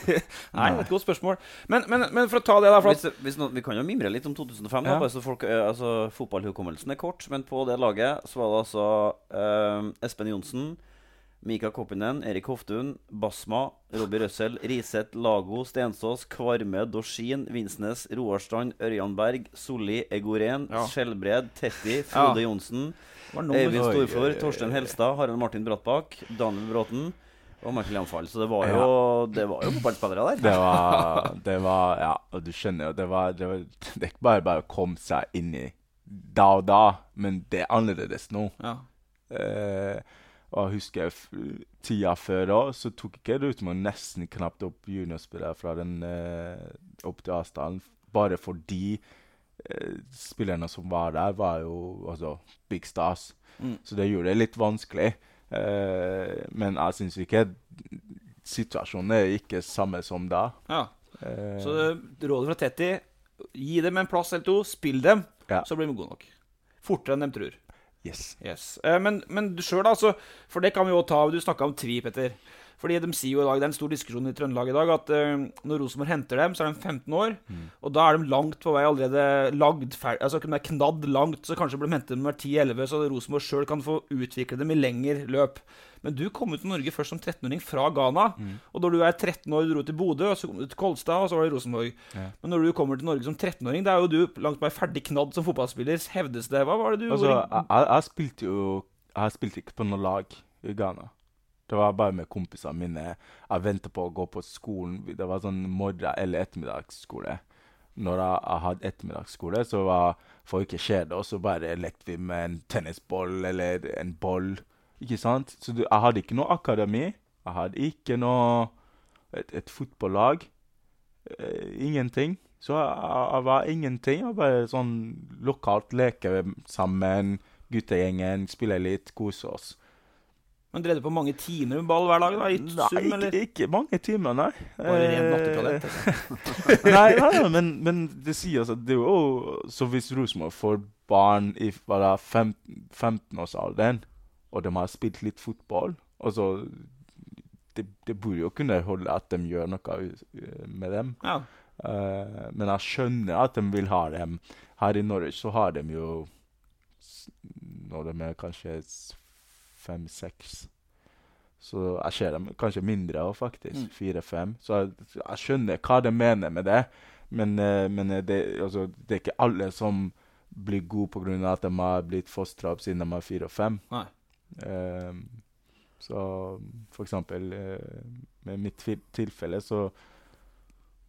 Nei, et godt spørsmål. Men, men, men for å ta det, da Hvis, hvis noen, vi kan jo mimre litt om 2005. Da, Ja. bare så folk, eh, altså, Fotballhukommelsen er kort, men på det laget så var det altså uh, Espen Johnsen, Mika Koppinen, Erik Hoftun, Basma, Robbie Røssel, Riseth, Lago, Stensås, Kvarme, Dorsin, Vinsnes, Roarstrand, Ørjanberg, Ørjan Berg, Solli, Egoren, Ja. Skjelbred, Tetti, Frode Johnsen, Eivind Oi, oi, Storfjord, Torstein. Helstad, Harald Martin Brattbakk, Daniel Bråten og Michael Jamfall. Så det var jo, det var jo fotballspillere der. Det var, det var Ja, og du skjønner jo, det var Det, var, det ikke bare bare å komme seg inn i da og da, men det er annerledes nå. Ja. Eh, og jeg husker f tida før da, så tok ikke Rutemann nesten knapt opp juniorspillere fra den eh, opp til avstanden, bare fordi eh, spillerne som var der, var jo altså big stars. Mm. Så det gjorde det litt vanskelig. Eh, men jeg syns ikke situasjonen er ikke samme som da. ja. Eh, Så det- rådet fra Tetti Gi dem en plass eller to, spill dem, Ja. så blir de gode nok. Fortere enn de tror. Yes. Yes. Eh, men, men du sjøl, altså. For det kan vi jo ta. Du snakka om Tvi, Petter. Fordi de sier jo i dag, Det er en stor diskusjon i Trøndelag i dag at eh, når Rosenborg henter dem, så er de 15 år. Og da er de langt på vei allerede lagd ferdig Altså de er knadd langt, så kanskje blir de hentet når de er 10-11, så Rosenborg sjøl kan få utvikle dem i lengre løp. Men du kom ut til Norge først som 13-åring fra Ghana. Og da du er 13 år, dro til Bodø, og så kom du til Kolstad, og så var det Rosenborg. Ja. Men når du kommer til Norge som 13-åring, da er jo du langt på vei ferdig knadd som fotballspiller, hevdes det. Hva var det du Altså, gjorde? jeg, jeg, jeg spilte jo Jeg spilte ikke på noe lag i Ghana. Det var bare med kompisene mine. Jeg venta på å gå på skolen. Det var sånn morgen- eller ettermiddagsskole. Når jeg, hadde ettermiddagsskole, så var folk ikke kjede og så bare lekte vi med en tennisball eller en ball. Ikke sant? Så du, jeg hadde ikke noe akademi. Jeg hadde ikke noe et, et fotballag. Eh, ingenting. Så jeg, jeg var ingenting. Jeg bare sånn lokalt leke sammen, guttegjengen, spille litt, kose oss. Men drev du på mange timer med ball hver dag? da, i Nei, sum, ikke, ikke mange timer, nei. Bare rent Eh, nattetalent? nei, nei, nei, men, men det sier altså Det er jo Så hvis Rosenborg får barn i hva da, fem- 15-årsalderen, og de har spilt litt fotball altså, det, det burde jo kunne holde at de gjør noe med dem. Ja. Uh, men jeg skjønner at de vil ha dem. Her i Norwich så har de jo Når de er kanskje fem-seks. Så jeg ser dem kanskje mindre òg, faktisk. Mm. Fire-fem. Så jeg, jeg skjønner hva de mener med det. Men, eh, men eh, det, altså, det er ikke alle som blir gode pga. at de har blitt fostra opp siden de var fire og fem. Ehm, så for eksempel eh, med mitt tilfelle så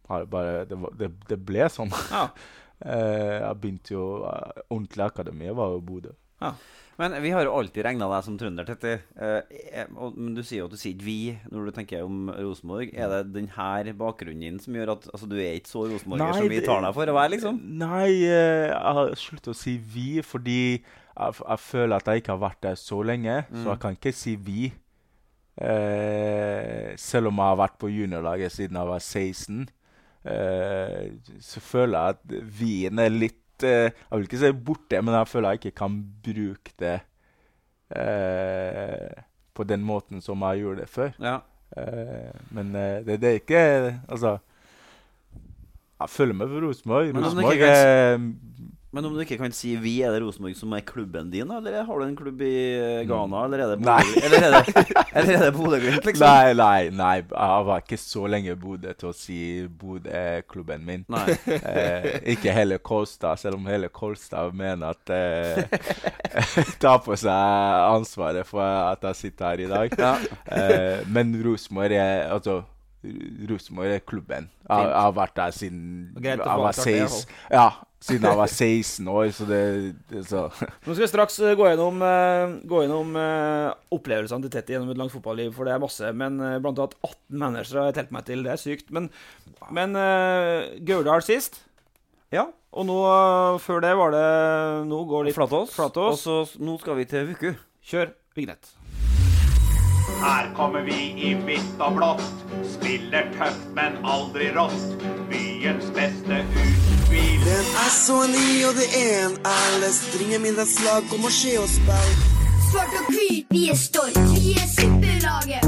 har det bare Det, det, det ble sånn. Ja. Jeg begynte jo Ordentlig akademi var jo Bodø. Men vi har jo alltid regna deg som trønder, Tetti. Eh, eh, men du sier jo at du sier ikke 'vi' når du tenker om Rosenborg. Er det denne bakgrunnen din som gjør at altså, du er ikke så rosenborger som vi tar deg for å være, liksom? Nei, eh, jeg har sluttet å si 'vi' fordi jeg, jeg føler at jeg ikke har vært der så lenge. Mm. Så jeg kan ikke si 'vi'. Eh, selv om jeg har vært på juniorlaget siden jeg var 16, eh, så føler jeg at vi-en er litt Jeg vil ikke si borte, men jeg føler jeg ikke kan bruke det eh, på den måten som jeg gjorde det før. Ja. Eh, men eh, det, det er ikke Altså Jeg følger med på Rosenborg. Rosenborg er Men om du ikke kan si 'vi', er det Rosenborg som er klubben din. Eller har du en klubb i eh, Ghana? Eller er det Bodø-Glimt, liksom? Nei, nei, nei. Jeg var ikke så lenge i Bodø til å si Bodø er klubben min. Nei. Eh, ikke hele Kolstad, selv om hele Kolstad mener at eh, Tar på seg ansvaret for at jeg sitter her i dag. Eh, men Rosenborg er altså Rosenborg er klubben. Jeg, jeg har vært der siden jeg var avklart det, i hvert 16, ja, siden jeg var 16 år, så det, det så. Nå skal vi straks eh, gå gjennom, eh, gå gjennom eh, opplevelsene til Tetty gjennom et langt fotballiv, for det er masse. Men blant annet 18 managere har jeg telt meg til. Det er sykt. Men, men Gauldal sist. Ja. Og nå, før det var det Nå går litt Flatås. Flatås. Og så nå skal vi til Vuku. Kjør vignett. Her kommer vi i hvitt og blått. Spiller tøft, men aldri rått. Byens beste utspill. Den er så ny, og det er en alles Ringer slag, kom og se oss spille. Svart og hvit, vi er stolt. Vi er superlaget.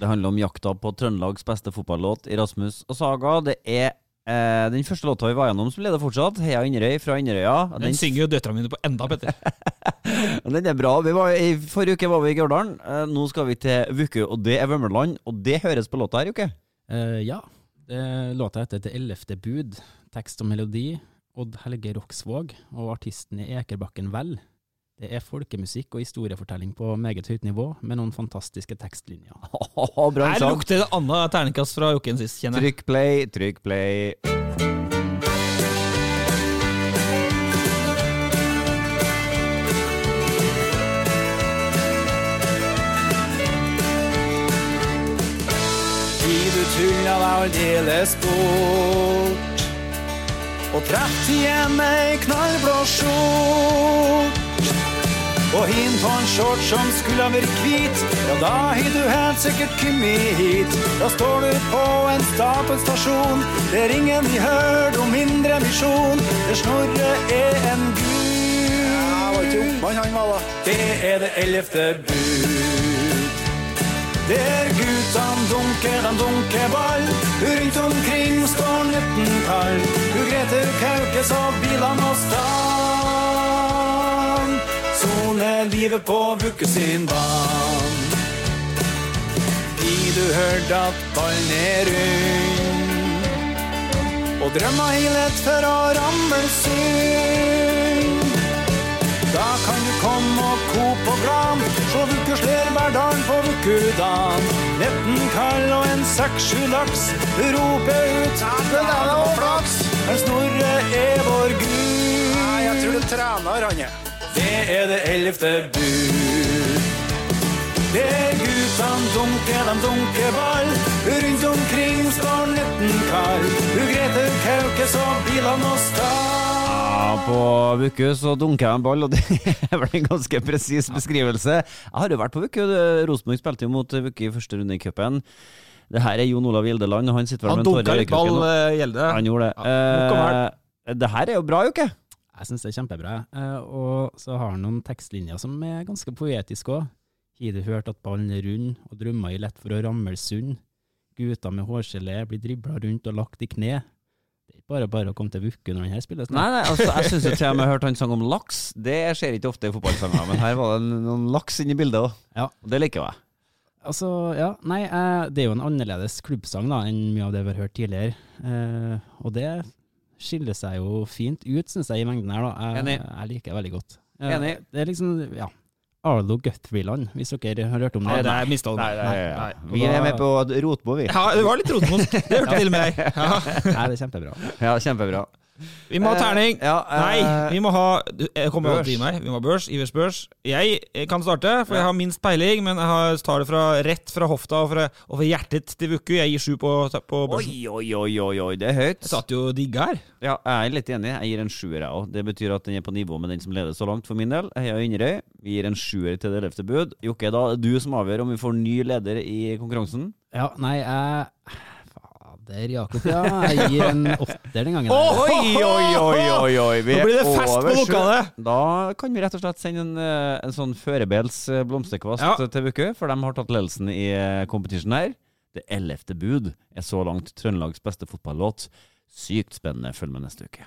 Det handler om jakta på Trøndelags beste fotballåt i Rasmus og Saga. Det er eh, den første låta vi var gjennom, som leder fortsatt. Heia Inderøy fra Inderøya. Den synger jo døtrene mine på enda, Petter. Den er bra. Vi var, I forrige uke var vi i Gørdalen. Eh, nå skal vi til Vuku, og det er Vømmerland. Og det høres på låta her, Jokke. Eh, ja, Det Låta heter Det ellevte bud. Tekst og melodi Odd Helge Roksvåg, og artisten er Ekerbakken Vel. Det er folkemusikk og historiefortelling på meget høyt nivå, med noen fantastiske tekstlinjer. bra Her lukter det annet terningkast fra Jokken sist, kjenner jeg. Trykk play, trykk play. Tulla var aldeles bort Og traff igjen ei knallblå skjort Og hin på en short som skulle ha vært hvit. Ja, da har du helt sikkert kommet hit. Da står du på en stapelstasjon. Der ingen i hørt om mindre misjon. Der Snorre er en gud Det er det ellevte bud der guttene dunker, de dunker ball. Rundt omkring står nøtten kald. Hun Grete Kaukes og bilene og stand. Livet på Vukke sin ban. I du hørte at ballen er rund. Og drømma hilet for å ramle sund. Da kan du komme og kope og glan, Sjå vukkesler hver dag på vukkudan Netten kald og en seks-sju laks Du roper ut Det er da flaks Men Snorre er vår gud Nei, jeg tror du trener, Det er det ellevte bud er guttene dunker, de dunker ball Rundt omkring står netten kald Du Grete Kaukes og bilene og stall. Ja, på Vuku så dunker jeg en ball, og det er vel en ganske presis beskrivelse. Jeg har jo vært på Vuku. Rosenborg spilte jo mot Vuku i første runde i cupen. Det her er Jon Olav Gjeldeland, og han sitter vel med en tåre i litt ball, dunka litt ball, Gjelde. Han gjorde det. Ja, Eh, det her er jo bra, Jokke. Jeg syns det er kjempebra. Eh, og så har han noen tekstlinjer som er ganske poetiske òg. Har du hørt at ballen er rund, og drømmer i lett for å ramle sund? Gutter med hårgelé blir dribla rundt og lagt i kne. Det er ikke bare bare å komme til Vukke når han her spilles. Nei, nei, altså, jeg syns til og med jeg hørte han sang om laks. Det skjer ikke ofte i fotballsanger, men her var det noen laks inni bildet òg. Ja. Og det liker jeg. Altså, ja, nei, eh, det er jo en annerledes klubbsang da, enn mye av det vi har hørt tidligere. Eh, og det skiller seg jo fint ut, syns jeg, i mengden her. da. Jeg, Enig. jeg liker det veldig godt. Jeg, Enig. Det er liksom, ja, Arlo Guthrie-land, hvis dere har hørt om det. Nei, det er nei, Nei, nei. nei. Vi er med på Rotbo, vi. Ja, det var litt rotmosk. Det hørte til og med jeg. Ja. Nei, det er kjempebra. Ja, kjempebra. Vi må ha terning. Eh, ja, eh, Nei, vi må ha Jeg kommer alltid inn meg. Vi må ha børs. Ivers børs. Jeg eh, kan starte, for jeg har minst peiling, men jeg har, tar det fra, rett fra hofta og fra, og fra hjertet til Vuku. Jeg gir sju på, på børsen. Oi, oi, oi, oi, oi, det er høyt. Jeg satt jo og digga her. Ja, jeg er litt enig. Jeg gir en sjuer, jeg òg. Det betyr at den er på nivå med den som leder så langt, for min del. Heia Inderøy. Vi gir en sjuer til det ellevte bud. Jokke, da er det du som avgjør om vi får ny leder i konkurransen. Ja, nei, jeg Fader, Jakob, ja. Jeg gir en åtter den gangen. Oi, oi, oi, oi, oi. Vi Nå blir det fest på lokalet. Da kan vi rett og slett sende en, eh, en sånn førebels blomsterkvast Ja. til Vuku, for de har tatt ledelsen i eh, competition her. Det ellevte bud er så langt Trøndelags beste fotballåt. Sykt spennende. Følg med neste uke.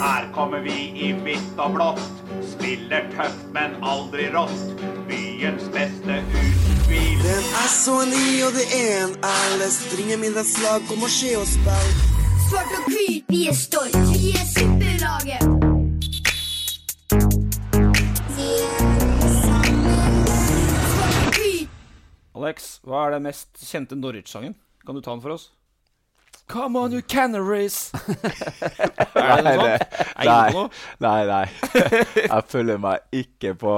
Her kommer vi i hvitt og blått. Spiller tøft, men aldri rått. Byens beste uten tvil. Det er så en I og det er en L. Stringer slag, kom og se oss spille. Svart og hvit, vi er stolt. Vi er superlaget. Alex, hva er den mest kjente Norwich-sangen? Kan du ta den for oss? Come on, you canaries! er det noe sånt? Nei, nei, nei. Jeg føler meg ikke på,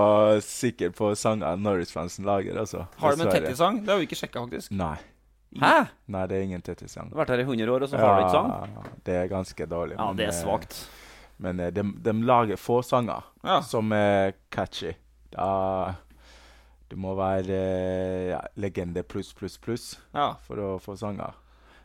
sikker på sanger Norwich-fansen lager, altså. Har de en. Tetty-sang? Det har vi ikke sjekka, faktisk. Nei. Hæ? Nei, det er ingen Tetty-sang. Du har vært her i 100 år, og så har du ikke sang? det er ganske dårlig. Ja, det er svagt. svakt. Men eh, de, de lager få sanger Ja. som er catchy. Da Du må være eh, ja, legende pluss, pluss, pluss Ja. for å få sanger.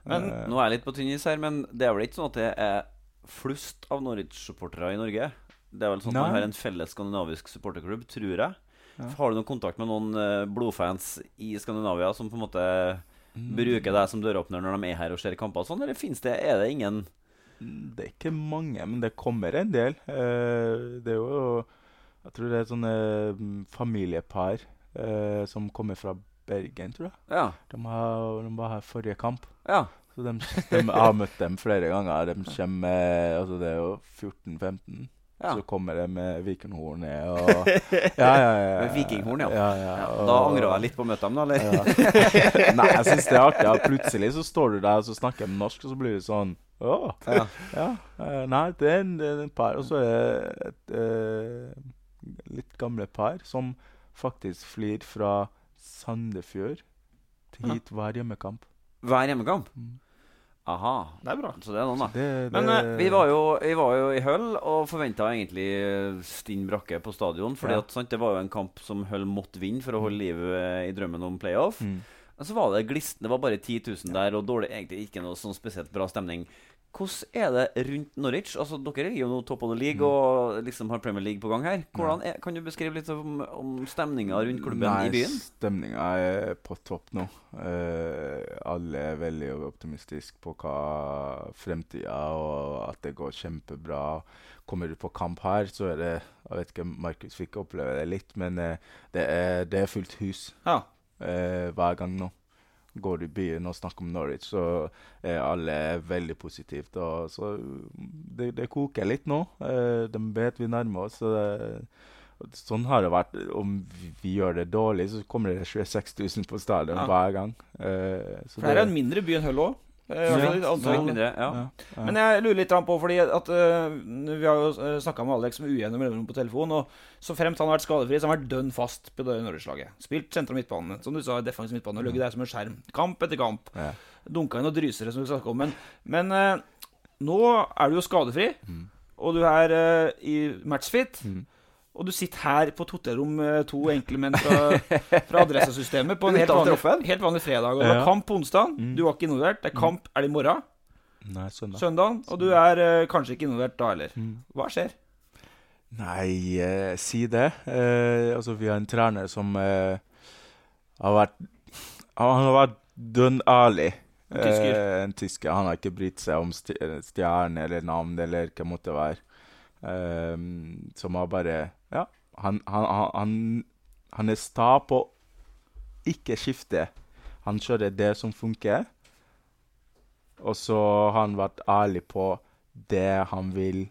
Men Eh, Nå er jeg litt på tynn is her, men det er vel ikke sånn at det er flust av Norwich-supportere i Norge? Det er vel sånn at man har en felles skandinavisk supporterklubb, tror jeg. Ja. Har du noen kontakt med noen eh, blodfans i Skandinavia som på en måte Mm. bruker deg som døråpner når de er her og ser kamper og sånn, eller finnes det, er det ingen Det er ikke mange, men det kommer en del. Eh, det er jo Jeg tror det er sånne mm, familiepar som kommer fra Bergen, tror jeg. Ja. De, har, de var her forrige kamp. Ja. Så de, de, jeg har møtt dem flere ganger. De kommer med Altså, det er jo 14-15. Ja. Så kommer de med vikinghorn ned og Ja, ja, ja. Med vikinghorn, ja. ja, ja, og- da angrer jeg litt på å møte dem, da, eller? Nei, jeg syns det er artig. Plutselig så står du der og så snakker de norsk, og så blir det sånn Å. Ja. ja. eh, Nei, det er en, en par. Og så er det et eh, litt gamle par som faktisk flyr fra Sandefjord til hit hver hjemmekamp. Hver hjemmekamp? Aha. Det er bra. Så det er noen, da. Det- Men det- eh, vi, var jo, vi var jo i Høll og forventa egentlig stinn brakke på stadion. Fordi Ja. at, sant, det var jo en kamp som Høll måtte vinne for å holde liv eh, i drømmen om playoff. Mm. Men så var det glisten. Det var bare 10 000 der, og dårlig, egentlig ikke noe sånn spesielt bra stemning. Hvordan er det rundt Norwich? Altså, Dere er jo nå topp of the league Mm. og liksom har Premier League på gang her. Er, kan du beskrive litt om, om stemninga rundt klubben i byen? Stemninga er på topp nå. Uh, alle er veldig optimistiske på hva fremtida og at det går kjempebra. Kommer du på kamp her, så er det Jeg vet ikke, Markus fikk oppleve det litt, men uh, det, er, det er fullt hus Ja. uh, hver gang nå. Går du i byen og snakker om Norwich, så er alle veldig positivt. Og så det, det koker litt nå. Eh, de vet vi nærmer oss. Sånn har det vært. Om vi, gjør det dårlig, så kommer det 26 000 på stadion Ja. hver gang. Eh, så For det er en mindre by enn Hull òg. Ja. Men jeg lurer litt på, fordi at uh, Vi har jo snakka med Alex med ujevne mellomrom på telefon. Og så fremt han har vært skadefri, så har han vært dønn fast på det Norwegian-laget. Spilt sentrum midtbane. Som du sa, defensiv midtbane. Og ligget der som en skjerm. Kamp etter kamp. Ja. Dunka inn og drysere, som vi snakka om. Men, men uh, nå er du jo skadefri, og du er uh, i matchfit. Og du sitter her på et hotellrom med to enkle menn fra, fra adressesystemet på en helt vanlig, helt vanlig fredag. Og det var kamp på onsdag. Du var ikke involvert. Det er kamp er det i morgen. Nei, søndag. Søndagen. Og du er uh, kanskje ikke involvert da heller. Hva skjer? Nei, eh, si det. Eh, altså, vi har en trener som eh, har vært Han har vært dønn ærlig. En tysker. Eh, en tysker. Han har ikke brydd seg om stjerne eller navn eller hva det måtte være. Eh, som har bare Ja, han, han, han, han, er sta på ikke skifte. Han kjører det som funker. Og så har han vært ærlig på det han vil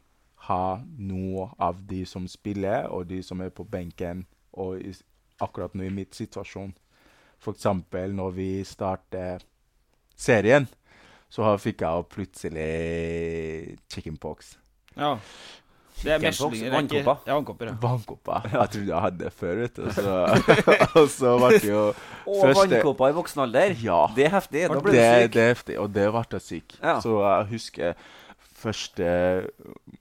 ha noe av de som spiller, og de som er på benken, og i, akkurat nå i mitt situasjon. Eksempel når vi starter serien, så fikk jeg plutselig chickenpox. Ja. Det er meslinger. er vannkopper. Ja, vannkopper. Ja. Vannkopper. Jeg trodde jeg hadde det før, vet du. Og så, og så ble det jo Og vannkopper i voksen alder. Ja. Det er heftig. Da det, du syk. det er heftig, og det ble jeg syk. Ja. Så jeg husker første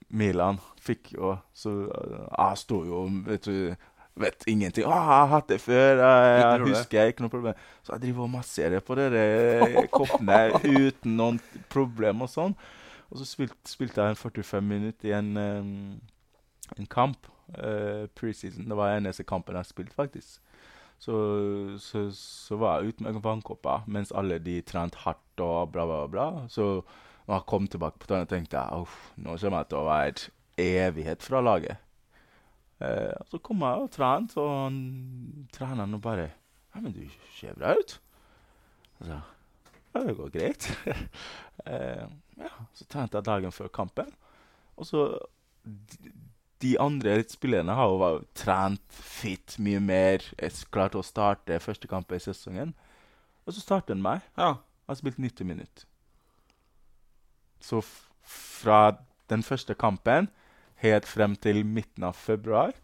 milene fikk jo Så jeg sto jo vet du Vet ingenting. Å, 'Jeg har hatt det før. Jeg, jeg husker ikke noe problem.' Så jeg driver og masserer på de koppene uten noen problem og sånn. Og så spilte, spilte jeg en 45 minutter i en, um, en kamp. Uh, preseason. Det var eneste kampen jeg spilte, faktisk. Så, så, så var jeg ute med vannkopper mens alle de trente hardt og bla, bla, bla. Så når jeg kom tilbake på tårnet, tenkte jeg uff, nå kommer jeg til å være evighet fra laget. Uh, så kom jeg og trente, og treneren bare Ja, men du ser bra ut. Og så, ja, det går greit. eh, ja, så trente jeg dagen før kampen. Og så de, andre spillerne har jo trent fit mye mer. klart klarte å starte første kampen i sesongen. Og så startet han meg. Ja. Jeg har spilt 90 minutter. Så fra den første kampen helt frem til midten av februar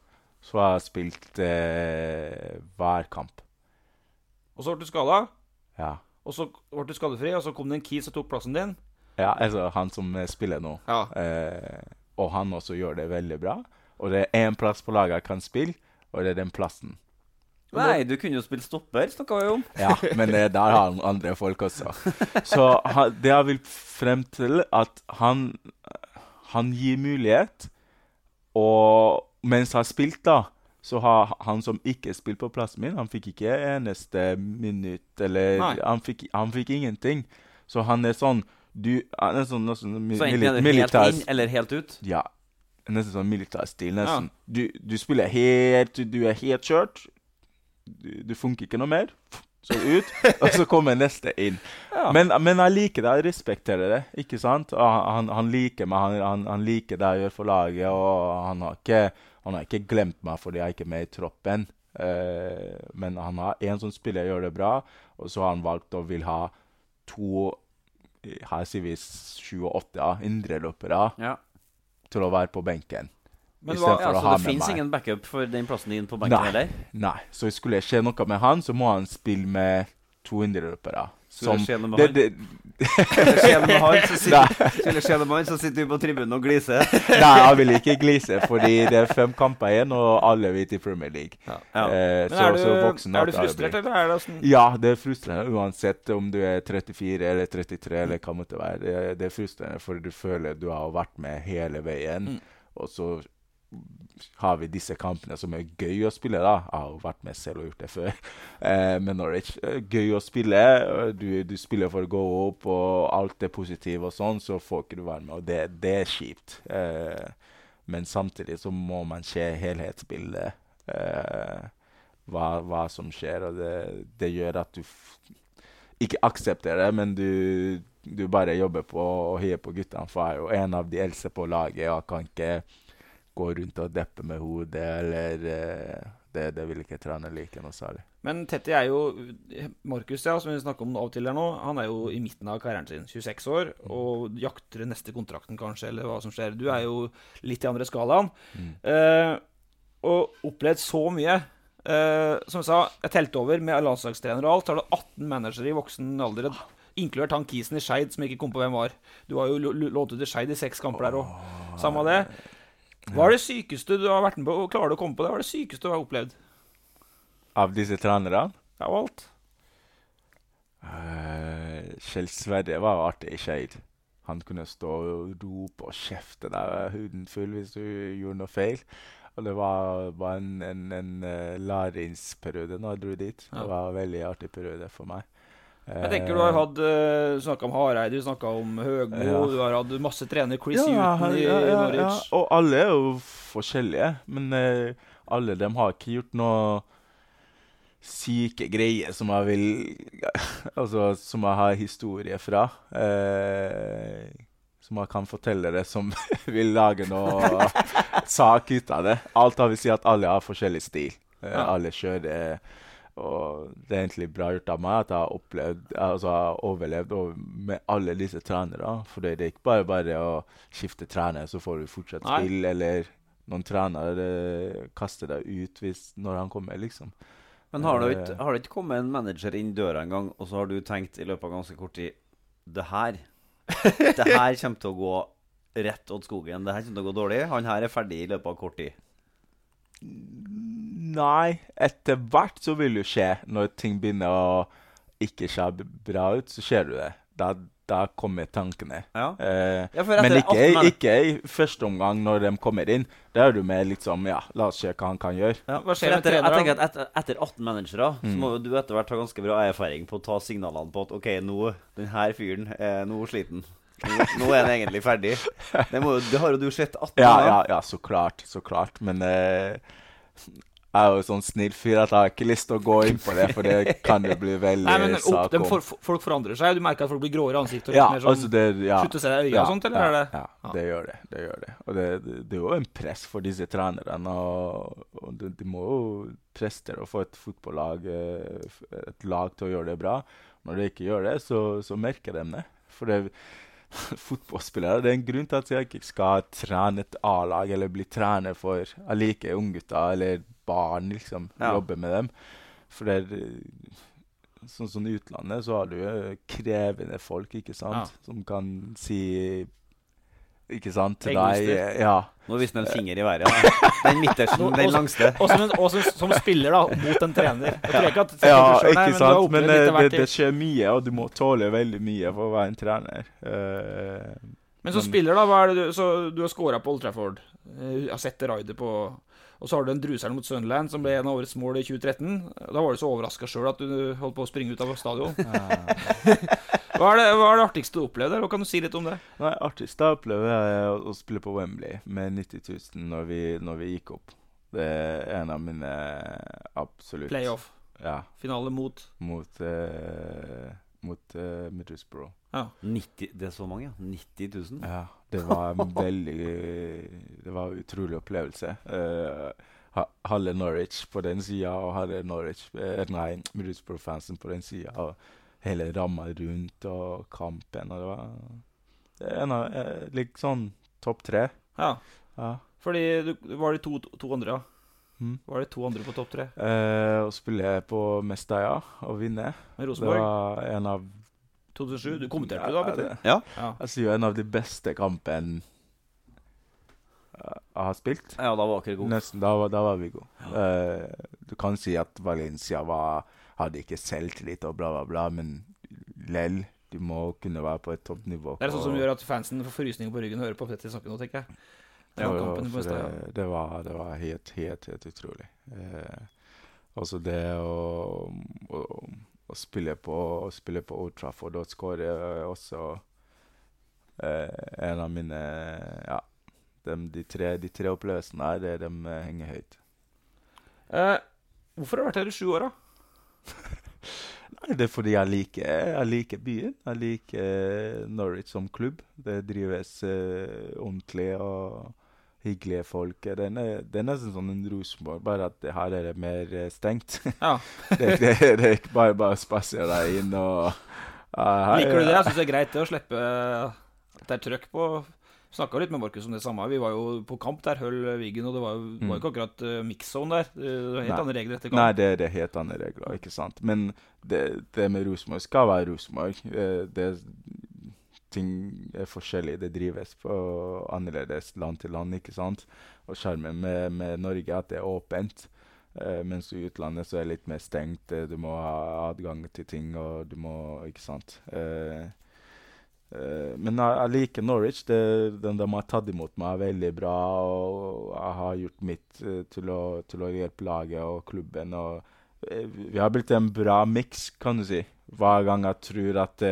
så har jeg spilt eh, hver kamp. Og så ble du skada, Ja. Og så ble du skadefri, og så kom det en key som tok plassen din. ja, altså han som eh, spiller nå. Ja. Eh, og han også gjør det veldig bra. Og det er én plass på laget jeg kan spille, og det er den plassen. Nei, du kunne jo spille stopper, snakka vi om. Ja, men eh, der har han andre folk også. Så han, det jeg vil frem til, at han, han gir mulighet, og mens jeg har spilt, da, så har han som ikke spilte på plassen min, han fikk ikke eneste minutt, eller han fikk, han fikk ingenting. Så han er sånn du, han er sånn, sånn, mi- Så enten er det helt inn eller helt ut? Ja. Nesten sånn militærstil, nesten. Du, du spiller helt Du er helt kjørt. Du, du funker ikke noe mer. Så ut, og så kommer neste inn. Ja. Men, men jeg liker det, jeg respekterer det. ikke sant? Han, han liker meg, han, han, han liker det jeg gjør for laget, og han har ikke, han har ikke glemt meg fordi jeg er ikke er med i troppen. Uh, men han har én som spiller gjør det bra, og så har han valgt å vil ha to her sier vi sju og åtte ja, indreløpere Ja. til å være på benken. Men hva- stedet Ja, for å så ha det fins ingen backup for den plassen din på benken Nei. heller? Nei. Så skulle det skje noe med han, så må han spille med to indreløpere. Skje med det, Skulle skje noe med han, så sitter, du på tribunen og gliser. Nei, jeg vil ikke glise, fordi det er fem kamper igjen, og alle vet i Premier League. Ja. Eh, Men så- er du, så voksen er du frustrert, eller er det sånn Ja, det er frustrerende uansett om du er 34 eller 33 eller hva måtte være. Det, det er frustrerende, for du føler du har vært med hele veien, Mm. og så har vi disse kampene som er gøy å spille. da. Jeg har jo vært med selv og gjort det før. Eh, men Norwich er gøy å spille. Du, du spiller for å gå opp, og alt er positivt, og sånn, så får ikke du være med. Og det, det er kjipt. Eh, men samtidig så må man se helhetsbildet. Eh, hva, hva som skjer, og det, det gjør at du ikke aksepterer det, men du, du bare jobber på å heie på guttene. For jeg er jo en av de eldste på laget, og jeg kan ikke gå rundt og deppe med hodet, eller eh, det, det vil ikke treneren like noe særlig. Men Tetti er jo Markus, ja, som vi snakker om av og til her nå, han er jo i midten av karrieren sin. 26 år, og jakter neste kontrakten, kanskje, eller hva som skjer. Du er jo litt i andre skalaen. Eh, og opplevd så mye. Eh, som jeg sa, jeg telte over med landslagstrener og alt, så har du 18 managere i voksen alder. Inkludert han Kisen i Skeid, som jeg ikke kom på hvem var. Du har jo lånt ut til Skeid i seks kamper der òg. Samme det. Hva er det sykeste du har vært med på? Klarer du å komme på det? Hva er det sykeste du har opplevd? Av disse trenerne Ja, og alt. uh, Kjell Sverre var artig i Skeid. Han kunne stå og rope og kjefte deg huden full hvis du gjorde noe feil. Og det var, var en, en, en uh, læringsperiode når jeg dro dit. Ja. Det var en veldig artig periode for meg. Jeg tenker Du har hatt uh, snakka om Hareide, du snakka om Høgmo, Ja. du har hatt masse trener. Chris Ja, Huton i, ja, ja. Norwich. Og alle er jo forskjellige, men uh, alle dem har ikke gjort noe syke greier som jeg vil Altså som jeg har historie fra. Uh, som jeg kan fortelle det, som vil lage noe sak ut av det. Alt har vil si at alle har forskjellig stil. Eh, Ja. Alle kjører og det er egentlig bra gjort av meg at jeg har opplevd, altså jeg har overlevd med alle disse trenere. For det er ikke bare bare å skifte trener, så får du fortsatt Nei. Eller noen trenere eh, kaster deg ut hvis, når han kommer, liksom. Men har det Eh, ikke, har det ikke kommet en manager inn døra en gang, og så har du tenkt i løpet av ganske kort tid Det her Det her kommer til å gå rett åt skogen. Det her kommer til å gå dårlig. Han her er ferdig i løpet av kort tid. Nei, etter hvert så vil det jo skje. Når ting begynner å ikke se bra ut, så ser du det. Da, da kommer tankene. Ja. Eh, Ja, for men ikke, ikke i første omgang når de kommer inn. Da er du med sånn Ja, la oss se hva han kan gjøre. Ja, skjer etter, jeg tenker at etter, etter 18 managere så Mm. må du etter hvert ha ganske bra erfaring på å ta signalene på at OK, nå den her fyren er nå sliten. Nå, nå er den egentlig ferdig. Det, må, det har jo du sett 18 Ja, ganger. ja, ja, så klart. Så klart. Men eh, jeg er jo sånn snill fyr at jeg har ikke lyst til å gå inn på det, for det kan jo bli veldig Nei, men opp, om. for, for, Folk forandrer seg. Du merker at folk blir gråere i ansiktet? og Ja, mer sånn, altså det, ja. slutter å se deg i øya ja, og sånt, eller ja, er det Ja, det gjør det. det gjør det. Og det, det, det er jo en press for disse trenerne. Og, og de, de må jo prestere å få et fotballag, eh, et lag til å gjøre det bra. Når de ikke gjør det, så, så merker de det. For det, fotballspillere Det er en grunn til at jeg ikke skal trene et A-lag eller bli trener for Jeg liker unggutter eller barn, liksom. Ja. Jobbe med dem. For det er Sånn som i utlandet, så har du jo krevende folk, ikke sant? Som kan si Ikke sant? Til deg Ja. Nå viste han en finger i været. Den midterste, den langste. Og som, en, og som, som spiller da, mot en trener. Jeg tror ikke at Ja, selv, nei, ikke men sant? Men, Men eh, det, det skjer mye, og du må tåle veldig mye for å være en trener. Uh, Men som spiller, da, hva er det du, så du har scora på Old Trafford. Eh, Jeg har sett raidet på Og så har du en druseren mot Sunderland, som ble en av årets mål i 2013. Da var du så overraska sjøl at du holdt på å springe ut av stadion. hva, er det, hva er det artigste du opplevde? Hva kan du si litt om det? Nei, artigste jeg opplevde, å, å spille på Wembley med 90 000 når vi, når vi gikk opp. Det er en av mine absolutt Playoff. Ja. Finale mot Mot, eh, mot uh, Middlesbrough. Ja. 90, det er så mange, 90 000? Ja, det var en veldig Det var en utrolig opplevelse. Uh, halve Norwich på den sida og halve Norwich eh, Nei, Middlesbrough-fansen på den sida. Og hele ramma rundt og kampen. Og det var det er en av uh, Litt sånn topp tre. Ja. Ja. Fordi du, var det to, to andre, ja? Mm. Var det to andre på topp tre? Eh, å spille på Mestalla og vinne. Med Rosenborg? Det var en av 2007? Du kommenterte det da? Ja. Ja. Jeg sier en av de beste kampene jeg har spilt. Ja, da var dere gode. Nesten. Da, var- da var vi gode. Eh, du kan si at Valencia var, hadde ikke selvtillit og bla, bla, bla, men lell. Du må kunne være på et toppnivå. Det er sånn som gjør at fansen får frysninger på ryggen og hører på Petter snakke nå, tenker jeg. Det Ja, var kampen for det, det, var, det var helt, helt, helt utrolig. Eh, også det å, å, å spille på å spille på Old Trafford og skåre også eh, en av mine Ja, de, de, tre, de tre opplevelsene her, de, de eh, henger høyt. Eh, hvorfor har du vært her i sju år, da? Nei, Det er fordi jeg liker, jeg liker byen. Jeg liker Norwich som klubb. Det drives eh, ordentlig og hyggelige folk. Det er, det er sånn en Rosenborg, bare at det her er det mer eh, stengt. Ja. det, det, det er bare bare spasere deg inn og uh, her- Liker du det? Jeg syns det er greit det å slippe at det er trøkk på Snakka litt med Markus om det samme. Vi var jo på kamp der, Høll Wiggen, og det var jo, var jo ikke akkurat uh, mix-zone der. Det var helt Nei. andre regler etter kamp. Nei, det, det er helt andre regler, ikke sant. Men det, det med Rosenborg skal være Rosenborg. Eh, det ting er forskjellig. Det drives på annerledes land til land, ikke sant. Og skjermen med, med Norge er at det er åpent. Eh, mens i utlandet så er det litt mer stengt. Eh, Du må ha adgang til ting, og du må Ikke sant. Eh, men jeg, liker Norwich. Det, den de har tatt imot meg, veldig bra. Og jeg har gjort mitt til, å, til å hjelpe laget og klubben. Og, vi har blitt en bra miks, kan du si. Hver gang jeg tror at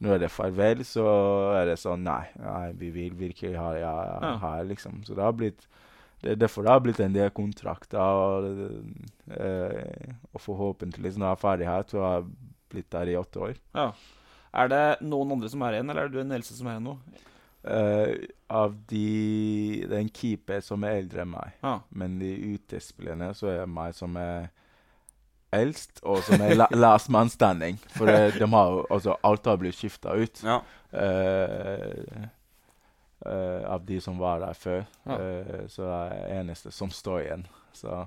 nå er det farvel, så er det sånn Nei, nei vi vil virkelig ha ja, Ja. her, liksom. Så det har blitt det er derfor det har blitt en del kontrakter. Og, eh, og forhåpentligvis når jeg er ferdig her, har jeg blitt der i åtte år. Ja. Er det noen andre som er igjen, eller er det du den eldste som er igjen nå? Uh, av de Det er en keeper som er eldre enn meg. Ja. Men de utespillerne så er det meg som er eldst, og som er la last man standing. For det, de har altså Alt har blitt skifta ut. Ja. uh, uh, av de som var der før. Ja. Uh, så det er eneste som står igjen. Så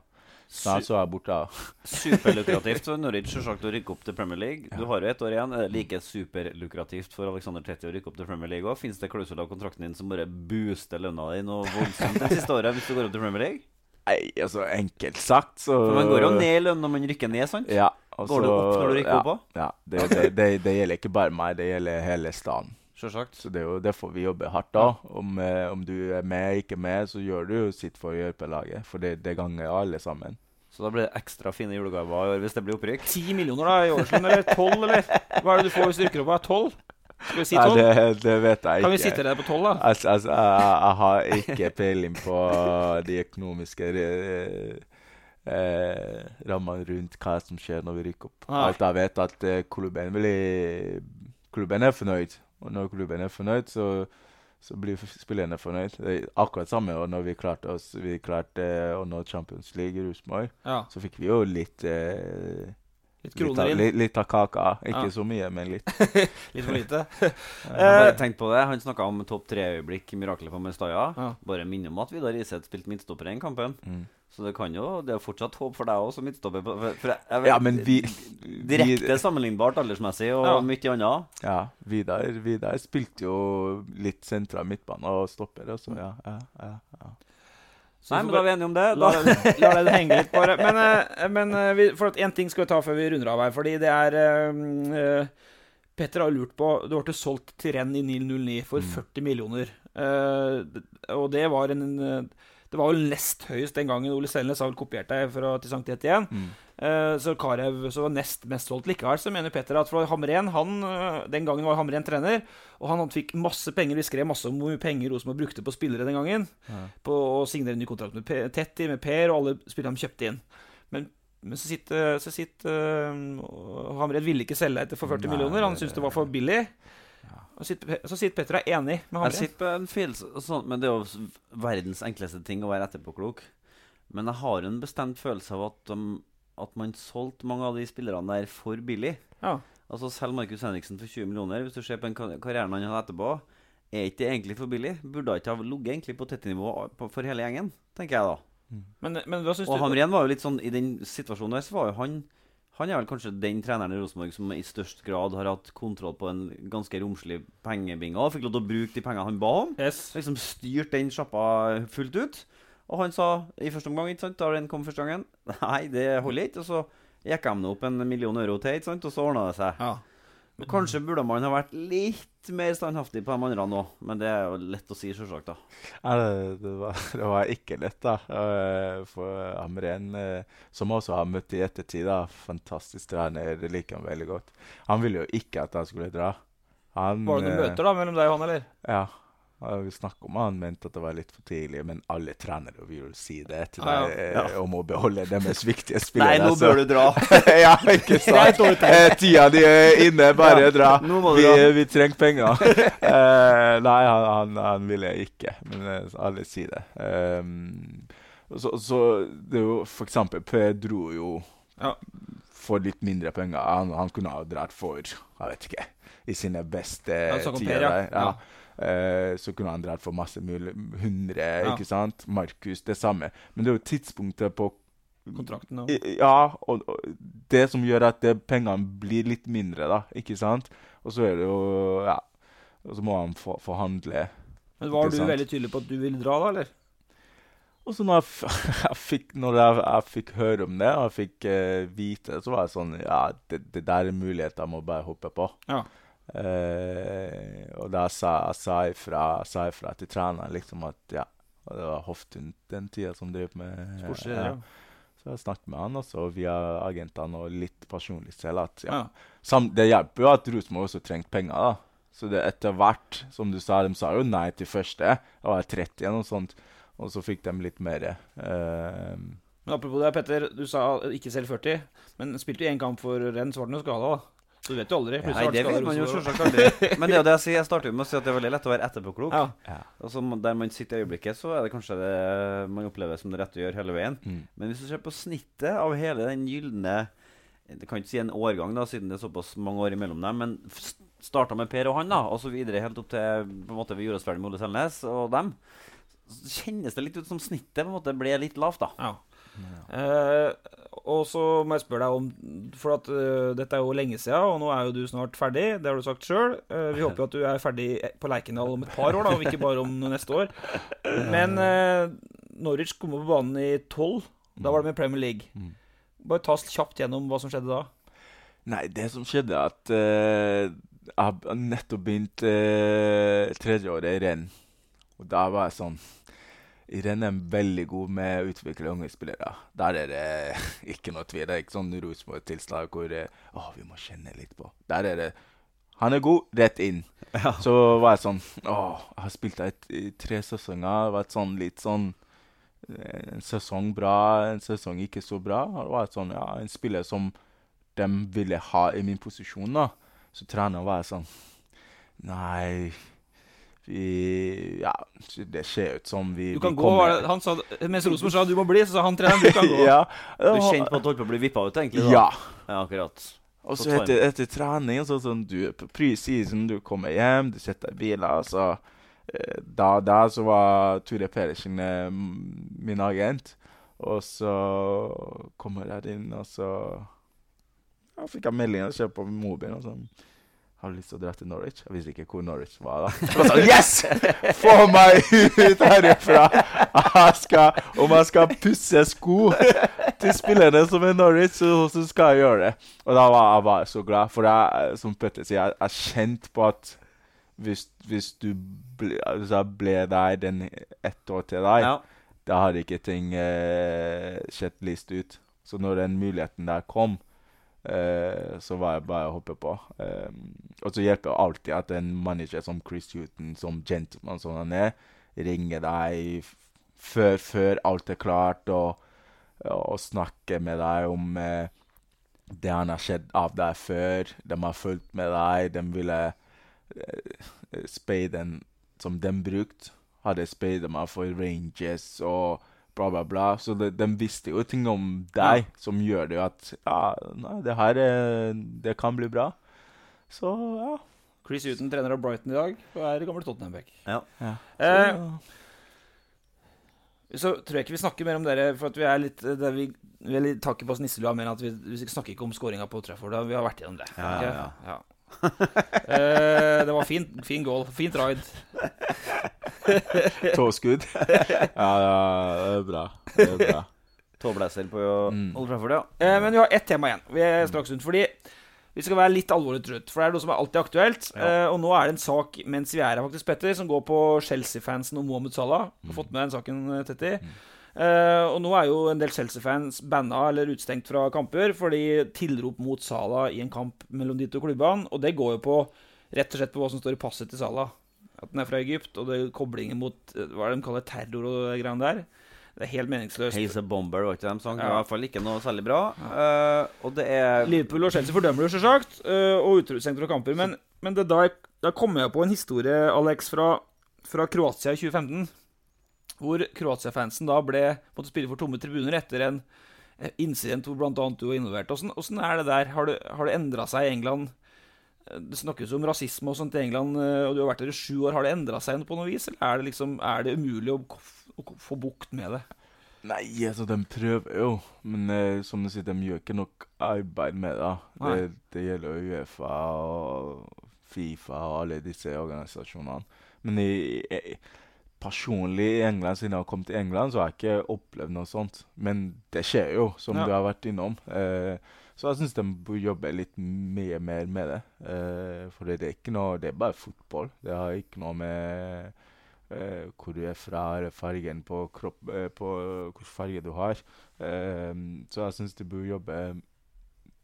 snart så er jeg borte. Superlukrativt for Norwich selvsagt å rykke opp til Premier League. Du har jo ett år igjen. Er det like superlukrativt for Alexander Tetti å rykke opp til Premier League òg? Fins det klausuler av kontrakten din som bare booster lønna di noe voldsomt det siste året hvis du går opp til Premier League? Nei, altså enkelt sagt, så For Man går jo ned i lønn når man rykker ned, sant? Ja. altså, Går du opp når du rykker ja, opp òg? Ja. Det, det, det, det gjelder ikke bare meg, det gjelder hele staden. Selvsagt. Så det er jo derfor vi jobber hardt da. Om, eh, om du er med, ikke med, så gjør du jo sitt for å hjelpe laget. For det, det ganger alle sammen. Så da blir det ekstra fine julegaver i år hvis det blir opprykk? Ti millioner da i årslønn, eller tolv, eller? Hva er det du får hvis du rykker opp? Tolv? Skal vi si tolv? det, det vet jeg ikke. Kan vi sitte der på tolv, da? Altså, altså, jeg, jeg har ikke peiling på de økonomiske eh, eh, rammene rundt hva som skjer når vi rykker opp. Nei. Alt jeg vet, at eh, klubben, blir, klubben er fornøyd. Og når klubben er fornøyd, så, så blir spillerne fornøyd. Det er akkurat samme og når vi klarte, oss, vi klarte eh, å nå Champions League i Rosenborg. Ja. Så fikk vi jo litt eh, Litt kroner inn. litt, litt av kaka. Ikke Ja. så mye, men litt. Litt for lite. Jeg har bare tenkt på det. Han snakka om topp tre-øyeblikk i miraklet på Mestaya. Ja. Bare minne om at Vidar Iseth spilte midtstopper i den kampen. Mm. Så det kan jo Det er fortsatt håp for deg òg som midtstopper. For, for jeg, jeg, Ja, men vi, Direkte sammenlignbart aldersmessig og Ja. mye annet. Ja, Vidar, Vidar spilte jo litt sentra midtbane og stopper. Og ja, ja, ja, ja. Så Nei, men da er vi enige om det. La, la det henge litt, bare. Men, eh, men eh, vi, for én ting skal vi ta før vi runder av her. Fordi det er eh, Petter har lurt på Du ble solgt til Renn i 909 for 40 millioner. Uh, og det var en Det var vel nest høyest den gangen. Ole Selnes har vel kopiert deg fra, til Sankt Etienne. Mm. Eh, så Karev så var nest mest solgt likevel. Så mener Petter at for Hamren han, eh, Den gangen var Hamren trener, og han, han fikk masse penger. Vi skrev masse om hvor mye penger Rosenborg brukte på spillere den gangen. Ja. På å signere ny kontrakt med P Tetti, med Per og alle spillerne de kjøpte inn. Men Men så sitter, så sitter uh, Hamred ville ikke selge etter for 40 Nei, millioner. Han syntes det var for billig. Og sitter, så sitter Petter er enig med Jeg sitter på en følelse sånn, Men det er jo verdens enkleste ting å være etterpåklok. Men jeg har en bestemt følelse av at, um, at man solgte mange av de spillerne der for billig. Ja. Altså Selv Markus Henriksen for 20 millioner, hvis du ser på den kar- karrieren han hadde etterpå, er ikke det egentlig for billig? Burde ikke ha ligget egentlig på tett nivå for hele gjengen, tenker jeg da. Men, men hva syns Og du Hamren var jo litt sånn I den situasjonen der så var jo han Han er vel kanskje den treneren i Rosenborg som i størst grad har hatt kontroll på en ganske romslig pengebinge. Og fikk lov til å bruke de pengene han ba om. Liksom styrt den sjappa fullt ut. Og han sa i første omgang, ikke sant, da den kom første gangen Nei, det holder ikke. Og så gikk de opp en million euro til, ikke sant, og så ordna det seg. Men Kanskje burde man ha vært litt mer standhaftig på de andre nå, men det er jo lett å si, selvsagt. da. Ja, det, det, var, det var ikke lett, da. Eh, For Hamren, eh, som også har møtt i ettertid, da, fantastisk trener, det liker han veldig godt. Han ville jo ikke at han skulle dra. Han, Var det noen eh, møter da mellom deg og han, eller? Ja. Ja, Vi snakket om han mente at det var litt for tidlig, men alle trenere vil jo si det til Ja, ja. deg ah, Ja. om å beholde deres viktige spillere. Nei, nå bør du dra. ja, ikke sant? Eh, Tida di er inne, bare Ja, dra. Vi, dra. vi trenger penger. uh, nei, han, han, han ville ikke, men eh, alle sier det. Um, så, så det er jo for eksempel Pedro dro jo for litt mindre penger. Han, han kunne ha dratt for, jeg vet ikke, i sine beste Ja, tider. Ja. Eh, så kunne han dratt for masse mulig, 100, Ja. ikke sant? Markus, det samme. Men det er jo tidspunktet på Kontrakten òg. Ja, og, og det som gjør at det, pengene blir litt mindre, da, ikke sant? Og så er det jo Ja. Og så må han for, forhandle. Men var du sant? veldig tydelig på at du ville dra, da, eller? Og så når jeg, jeg fikk, når jeg, jeg fikk høre om det, og jeg fikk uh, vite det, så var jeg sånn Ja, det, det der er muligheter, jeg må bare hoppe på. Ja. Eh, og da sa jeg sa jeg fra til treneren liksom at ja Og det var Hoftun den tida som drev med Sportsleder, ja. Så jeg snakket med han også via agentene og litt personlig selv. at ja. Sam, Det hjelper jo at Rosenborg også trengte penger. da. Så det etter hvert, som du sa, de sa jo nei til første. Da var jeg 30 eller noe sånt. Og så fikk de litt mer. Eh, Men apropos det, Petter. Du sa ikke selv 40, men spilte du én kamp for Renn, så var den jo skada, da. Så du vet jo aldri. Nei, det vet man jo selvsagt aldri. Men det er jo det jeg sier. Jeg starter jo med å si at det er veldig lett å være etterpåklok. Ja. Og så der man sitter i øyeblikket, så er det kanskje det man opplever som det rette å gjøre hele veien. Mm. Men hvis du ser på snittet av hele den gylne Det kan ikke si en årgang, da, siden det er såpass mange år imellom dem, men starta med Per og han, da, og så videre helt opp til på en måte vi gjorde oss ferdig med Ole Selnes og dem, så kjennes det litt ut som snittet på en måte ble litt lavt, da. Ja. Eh, og så må jeg spørre deg om For at uh, dette er jo lenge siden, og nå er jo du snart ferdig. Det har du sagt sjøl. vi håper jo at du er ferdig på Lerkendal om et par år, da, og ikke bare om neste år. Men uh, Norwich kom på banen i 12. Da var det med Premier League. Bare ta oss kjapt gjennom hva som skjedde da. Nei, det som skjedde, at eh, jeg nettopp begynt uh, tredjeåret i renn. Og da var jeg sånn Renn er veldig god med å utvikle unge spillere. Der er det ikke noe tvil. Det er ikke sånn Rosenborg-tilstand hvor det, å, vi må kjenne litt på. Der er det Han er god, rett inn. Så var jeg sånn Å, jeg har spilt der i, tre sesonger. Et sånn litt sånn eh, En sesong bra, en sesong ikke så bra. Og det var sånn, ja, en spiller som de ville ha i min posisjon. da. Så treneren var sånn Nei vi, Ja, det ser ut som vi Du kan vi gå, kommer- han sa, Mens Rosenborg sa du må bli, så sa han treneren du kan gå. ja. Du kjente på at du holdt på å bli vippa ut, egentlig? da? Ja. ja akkurat. Og Så etter, etter trening så sånn, du er på pre-season, du kommer hjem, du setter deg i bilen. Så, eh, da, da så var Ture Pedersen eh, min agent. Og så kommer jeg inn, og så ja, fikk jeg melding og ser på mobilen. og sånn, har du lyst til å dra til Norwich? Jeg visste ikke hvor Norwich var. da. Jeg var sånn, yes! Få meg ut herifra! Jeg skal, om jeg skal pusse sko til spillerne som er Norwich, så, så skal jeg gjøre det. Og da var jeg bare så glad, for jeg, som Petter sier, jeg, jeg kjente på at hvis, hvis du ble, hvis jeg ble der den ett år til deg, Ja. da hadde ikke ting eh, sett lyst ut. Så når den muligheten der kom, eh, så var jeg bare å hoppe på. Eh, og så hjelper det alltid at en manager som Chris Huton, som gentleman som han er, ringer deg før, før alt er klart, og og snakker med deg om eh, det han har skjedd av deg før. De har fulgt med deg. De ville eh, speiden som de brukte, hadde speidet meg for Rangers og bla, bla, bla. Så de, de visste jo ting om deg som gjør det jo at Ja, nei, det her eh, det kan bli bra. Så ja. Chris Huton, trener av Brighton i dag, og er gammel Tottenham-back. Ja. ja. Eh, Så, Så tror jeg ikke vi snakker mer om dere, for at vi er litt det er vi, vi er litt takket på oss nisselua mer enn at vi, vi snakker ikke om skåringa på Trafford. Vi har vært gjennom det. Ja, ja, ja. eh, det var fin, fin goal. Fint ride. Tåskudd. ja, ja, det er bra. Det er bra. Tåblæser på Mm. Old Trafford, ja. Eh, men vi har ett tema igjen. Vi er straks rundt. Fordi vi skal være litt alvorlig til slutt. For det er noe som er alltid aktuelt. Eh, og nå er det en sak mens vi er her, faktisk, Petter, som går på Chelsea-fansen og Mohammed Salah. Du har fått med den saken, eh, Tetti. Eh, og nå er jo en del Chelsea-fans banna eller utestengt fra kamper fordi tilrop mot Sala i en kamp mellom de to klubbene. Og det går jo på rett og slett på hva som står i passet til Sala. At den er fra Egypt, og det er koblingen mot eh, hva er det de kaller terror og det greiene der. Det er helt meningsløst. Haze a Bomber var ikke de sang. Ja. i hvert fall ikke noe særlig bra. Uh, og det er Liverpool og Chelsea fordømmer det selvsagt, uh, og utestengt fra kamper. Men, men det da, da kommer jeg på en historie, Alex, fra, fra Kroatia i 2015. Hvor Kroatia-fansen da ble, måtte spille for tomme tribuner etter en eh, incident hvor bl.a. du var involvert. Åssen åssen er det der? Har det, har det endra seg i England? Eh, Det snakkes om rasisme og sånt i England, øh, og du har vært der i sju år. Har det endra seg på noe vis, eller er det, liksom, er det umulig å, å få bukt med det? Nei, altså, de prøver jo. Men eh, som du sier, de gjør ikke nok arbeid med det. Det, det gjelder Uefa og Fifa og alle disse organisasjonene. Men i, i, personlig i England, siden jeg har kommet til England, så har jeg ikke opplevd noe sånt. Men det skjer jo, som Ja. du har vært innom. Eh, så jeg syns de bør jobbe litt mye mer med det. Eh, for det er ikke noe Det er bare fotball. Det har ikke noe med eh, hvor du er fra, eller fargen på kropp eh, På hvilken farge du har. Eh, så jeg syns de bør jobbe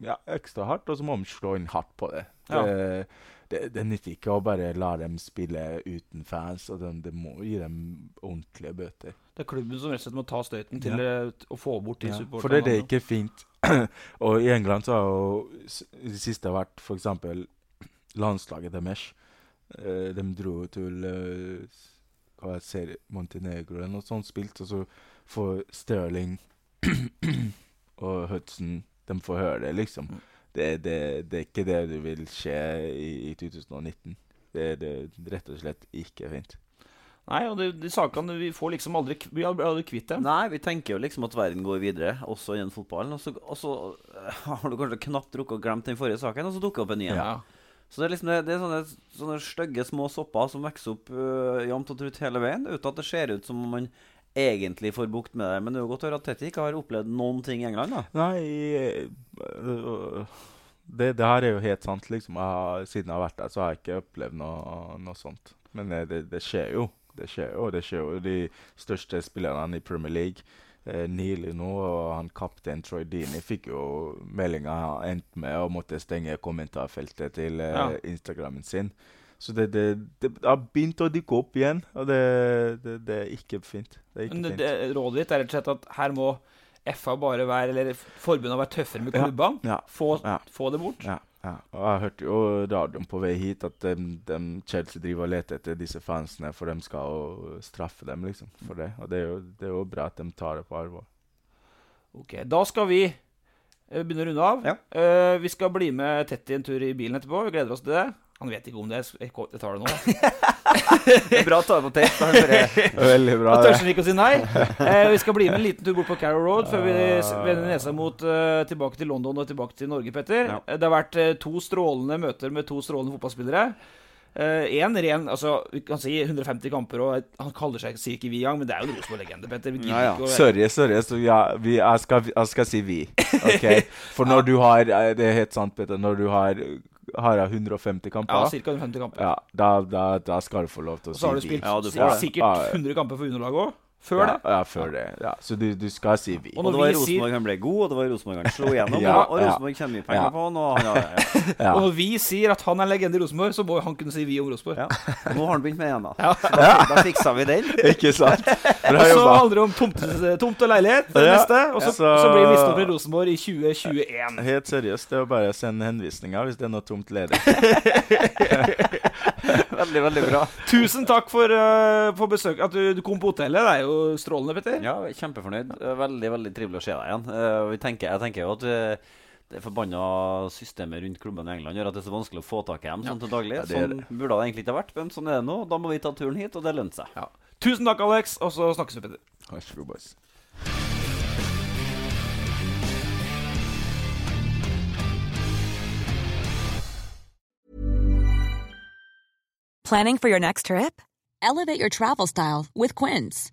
ja, ekstra hardt, og så må de slå inn hardt på det. Ja. Det, det, det nytter ikke å bare la dem spille uten fans, og Det, de må gi dem ordentlige bøter. Det er klubben som rett og slett må ta støyten til Ja. å få bort de Ja, supporterne. for det, det er ikke fint. og i England så har jo det siste vært f.eks. landslaget deres. Eh, de dro til eh, hva jeg ser, Montenegro eller noe sånt spilt, og så får Sterling og Hudson De får høre det, liksom. Mm. Det, det, det er ikke det du vil skje i, i 2019. Det er rett og slett ikke fint. Nei, og de, de sakene Vi får liksom aldri Vi har aldri kvitt dem. Nei, vi tenker jo liksom at verden går videre, også innen fotballen. Og så, og så har du kanskje knapt rukket å glemme den forrige saken, og så dukker det opp en ny en. Ja. Så det er liksom det, det er sånne, sånne stygge små sopper som vokser opp uh, jevnt og trutt hele veien, uten at det ser ut som om man egentlig får bukt med det. Men det er jo godt å høre at Tetty ikke har opplevd noen ting i England, da. Nei øh, det, det her er jo helt sant, liksom. Jeg har, siden jeg har vært der, så har jeg ikke opplevd noe, noe sånt. Men eh, det, det skjer jo. Det skjer jo. Det skjer jo de største spillerne i Premier League. Eh, nylig nå, og han kaptein Troy Dini fikk jo meldinga han endte med å måtte stenge kommentarfeltet til eh, Ja. Instagrammen sin. Så det, det, det har begynt å dykke opp igjen, og det, det, det er ikke fint. Det er ikke det, fint. det, rådet ditt er rett og slett at her må FA bare være Eller forbundet være tøffere med Ja, klubbene. ja, Få, ja. få det bort. Ja, ja. Og jeg hørte jo radioen på vei hit at de, de Chelsea driver og leter etter disse fansene, for de skal straffe dem liksom for det. Og det er jo, det er jo bra at de tar det på alvor. Ok, Da skal vi eh, begynner å runde av. Ja. Uh, vi skal bli med Tetty en tur i bilen etterpå. Vi gleder oss til det. Han vet ikke om det. Jeg tar det nå. Det er bra å ta det på tape. Veldig bra. Da tør han ikke å si nei. Uh, vi skal bli med en liten tur bort på Carrow Road før vi vender nesa mot uh, tilbake til London og tilbake til Norge, Petter. Ja. Det har vært to strålende møter med to strålende fotballspillere. Én ren altså, Vi kan si 150 kamper, og han kaller seg sier ikke vi engang, men det er jo en Rosenborg-legende, Petter. Vi Ja, ja. ikke Sorry, sorry. Så ja, vi, jeg, skal, jeg skal si vi. Okay? For når du har eh, Det er helt sant, Peter. Når du har, har jeg 150 Ja, kamper, ca. 150 kamper. ja, da, da, da skal du få lov til å Og så har du si vi. spilt Ja, du si- får det. sikkert 100 kamper for underlaget òg. Før ja, det? Ja, før det. Ja. Så du, du skal si vi. Og, det var Rosenborg han ble god, og det var Rosenborg han slo igjennom. Ja, og, og Rosenborg tjener mye penger ja. på han. Og, han har, ja. Og når vi sier at han er en legende i Rosenborg, så må han kunne si vi om Rosenborg. Og nå har han begynt med igjen, da. Ja. Så da, da fiksa vi den. Ikke sant? Bra Og så handler det om tomt, tomt og leilighet, det Ja. neste. Og så, Så- så blir det misfornøyd i Rosenborg i 2021. Helt seriøst, det er å bare sende henvisninger hvis det er noe tomt ledig. Veldig, veldig bra. Tusen takk for, uh, for besøk. At du, du kom på hotellet. Det er jo strålende, Petter. Ja, kjempefornøyd. Veldig veldig trivelig å se deg igjen. Eh, vi tenker, jeg tenker jo at eh, det forbanna systemet rundt klubben i England gjør at det er så vanskelig å få tak i dem sånn til daglig. Ja, det er sånn burde det egentlig ikke ha vært, men sånn er det nå. Da må vi ta turen hit, og det lønner seg. Tusen takk, Alex, og så snakkes vi, Petter. Vær så god, boys. Planning for your next trip? Elevate your travel style with Quince.